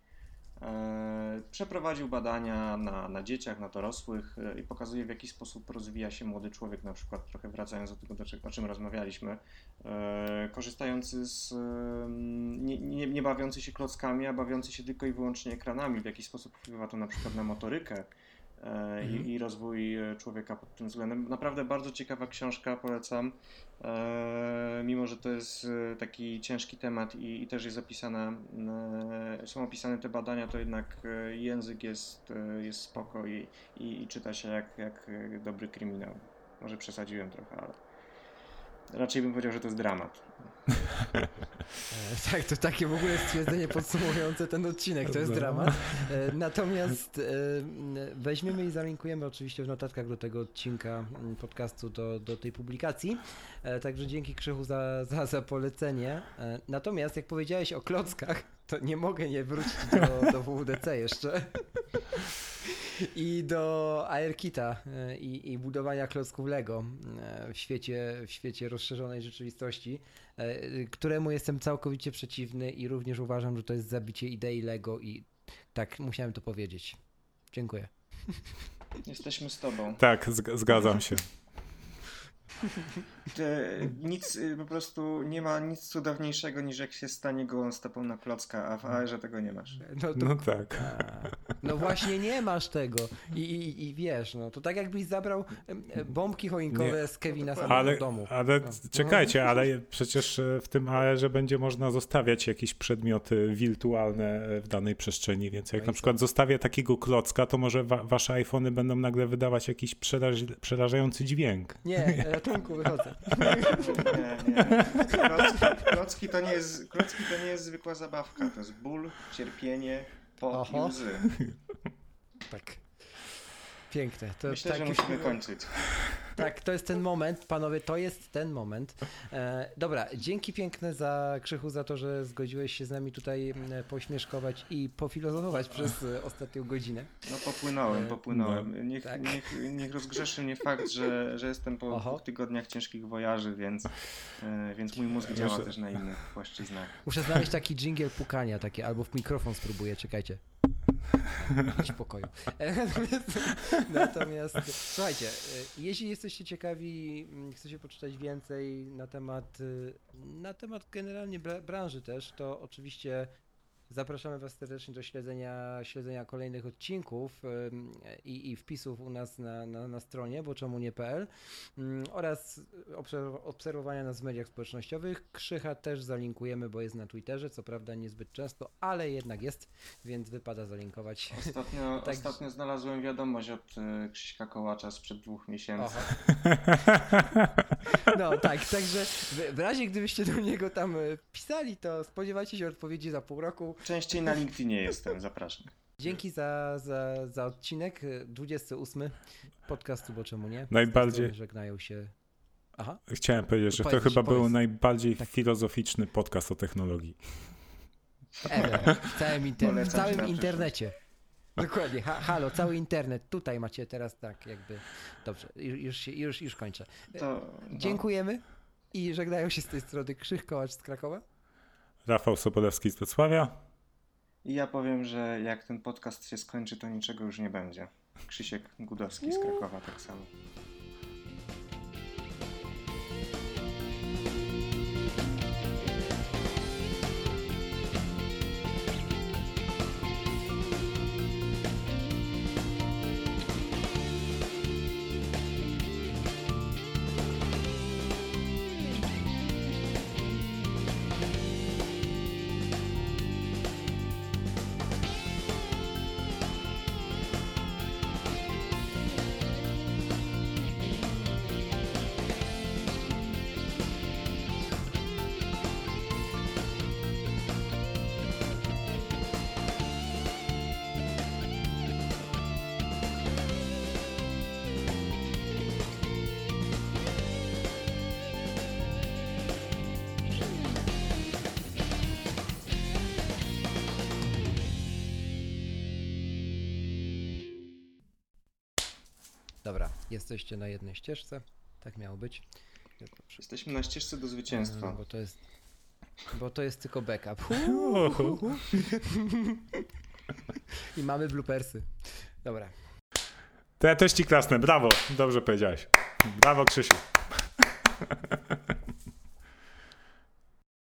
E, przeprowadził badania na, na dzieciach, na dorosłych e, i pokazuje, w jaki sposób rozwija się młody człowiek, na przykład trochę wracając do tego, o czym rozmawialiśmy, korzystający z, nie, nie, nie bawiący się klockami, a bawiący się tylko i wyłącznie ekranami, w jaki sposób wpływa to na przykład na motorykę, mhm. i, rozwój człowieka pod tym względem. Naprawdę bardzo ciekawa książka, polecam. E, mimo że to jest e, taki ciężki temat i, i też jest opisane, e, są opisane te badania, to jednak język jest, jest spoko i, i, i czyta się jak, jak dobry kryminał. Może przesadziłem trochę, ale raczej bym powiedział, że to jest dramat. E, tak, to takie w ogóle stwierdzenie podsumowujące ten odcinek, to jest dramat. E, natomiast e, weźmiemy i zalinkujemy oczywiście w notatkach do tego odcinka mm, podcastu, do, do tej publikacji. Także dzięki Krzychu za, za, za polecenie. Natomiast jak powiedziałeś o klockach, to nie mogę nie wrócić do, do WWDC jeszcze. I do AirKita i, i budowania klocków Lego w świecie, w świecie rozszerzonej rzeczywistości. E, któremu jestem całkowicie przeciwny i również uważam, że to jest zabicie idei Lego i tak, musiałem to powiedzieć. Dziękuję. Jesteśmy z tobą. Tak, zgadzam się. Nic, y, po prostu nie ma nic cudowniejszego niż jak się stanie gołą stopą na klocka, a w AR-ze tego nie masz. No, to, no tak. A, no właśnie nie masz tego I, i, i wiesz, no to tak jakbyś zabrał bombki choinkowe nie. z Kevina ale, domu. Ale no. czekajcie, ale przecież e, w tym AR-ze będzie można zostawiać jakieś przedmioty wirtualne e, w danej przestrzeni, więc jak no na przykład zostawię takiego klocka, to może wa wasze iPhony będą nagle wydawać jakiś przeraż przerażający dźwięk. Nie, ratunku wychodzę. Nie, nie. Klocki, klocki, to nie jest, klocki to nie jest zwykła zabawka. To jest ból, cierpienie, pot i łzy. Tak. Piękne. To Myślę, tak że musimy kończyć. Tak, to jest ten moment, panowie, to jest ten moment. E, dobra, dzięki piękne za Krzychu, za to, że zgodziłeś się z nami tutaj pośmieszkować i pofilozofować przez e, ostatnią godzinę. No popłynąłem, e, popłynąłem. No, niech, tak. niech, niech rozgrzeszy mnie fakt, że, że jestem po Oho. dwóch tygodniach ciężkich wojaży, więc, e, więc mój mózg działa Muszę... też na innych płaszczyznach. Muszę znaleźć taki dżingiel pukania, takie, albo w mikrofon spróbuję, czekajcie. W pokoju. Natomiast słuchajcie, jeśli jesteście ciekawi, mm, chcecie poczytać więcej na temat, y, na temat generalnie branży też, to oczywiście Zapraszamy Was serdecznie do śledzenia, śledzenia kolejnych odcinków i, i wpisów u nas na, na, na stronie, bo czemu nie.pl mm, oraz obserwowania nas w mediach społecznościowych. Krzycha też zalinkujemy, bo jest na Twitterze, co prawda niezbyt często, ale jednak jest, więc wypada zalinkować. Ostatnio, tak... ostatnio znalazłem wiadomość od y, Krzyśka Kołacza sprzed dwóch miesięcy. No tak, także w, w razie gdybyście do niego tam y, pisali, to spodziewajcie się odpowiedzi za pół roku. Częściej na LinkedInie jestem, zapraszam. Dzięki za, za, za odcinek 28 podcastu, bo czemu nie? Najbardziej. Żegnają się. Aha. Chciałem powiedzieć, że to chyba był najbardziej tak. filozoficzny podcast o technologii. Ever. W całym, inter w całym internecie. Dokładnie, ha, halo, cały internet, tutaj macie teraz tak jakby, dobrze, już, już, już kończę. To, no. Dziękujemy i żegnają się z tej strony Krzych Kołacz z Krakowa. Rafał Sobolewski z Wrocławia. I ja powiem, że jak ten podcast się skończy, to niczego już nie będzie. Krzysiek Gudowski z Krakowa tak samo. Jesteście na jednej ścieżce. Tak miało być. Jesteśmy na ścieżce do zwycięstwa. bo to jest. Bo to jest tylko backup. I mamy bloopersy. Dobra. To ja też ci klasnę. Brawo. Dobrze powiedziałeś. Brawo, Krzysiu.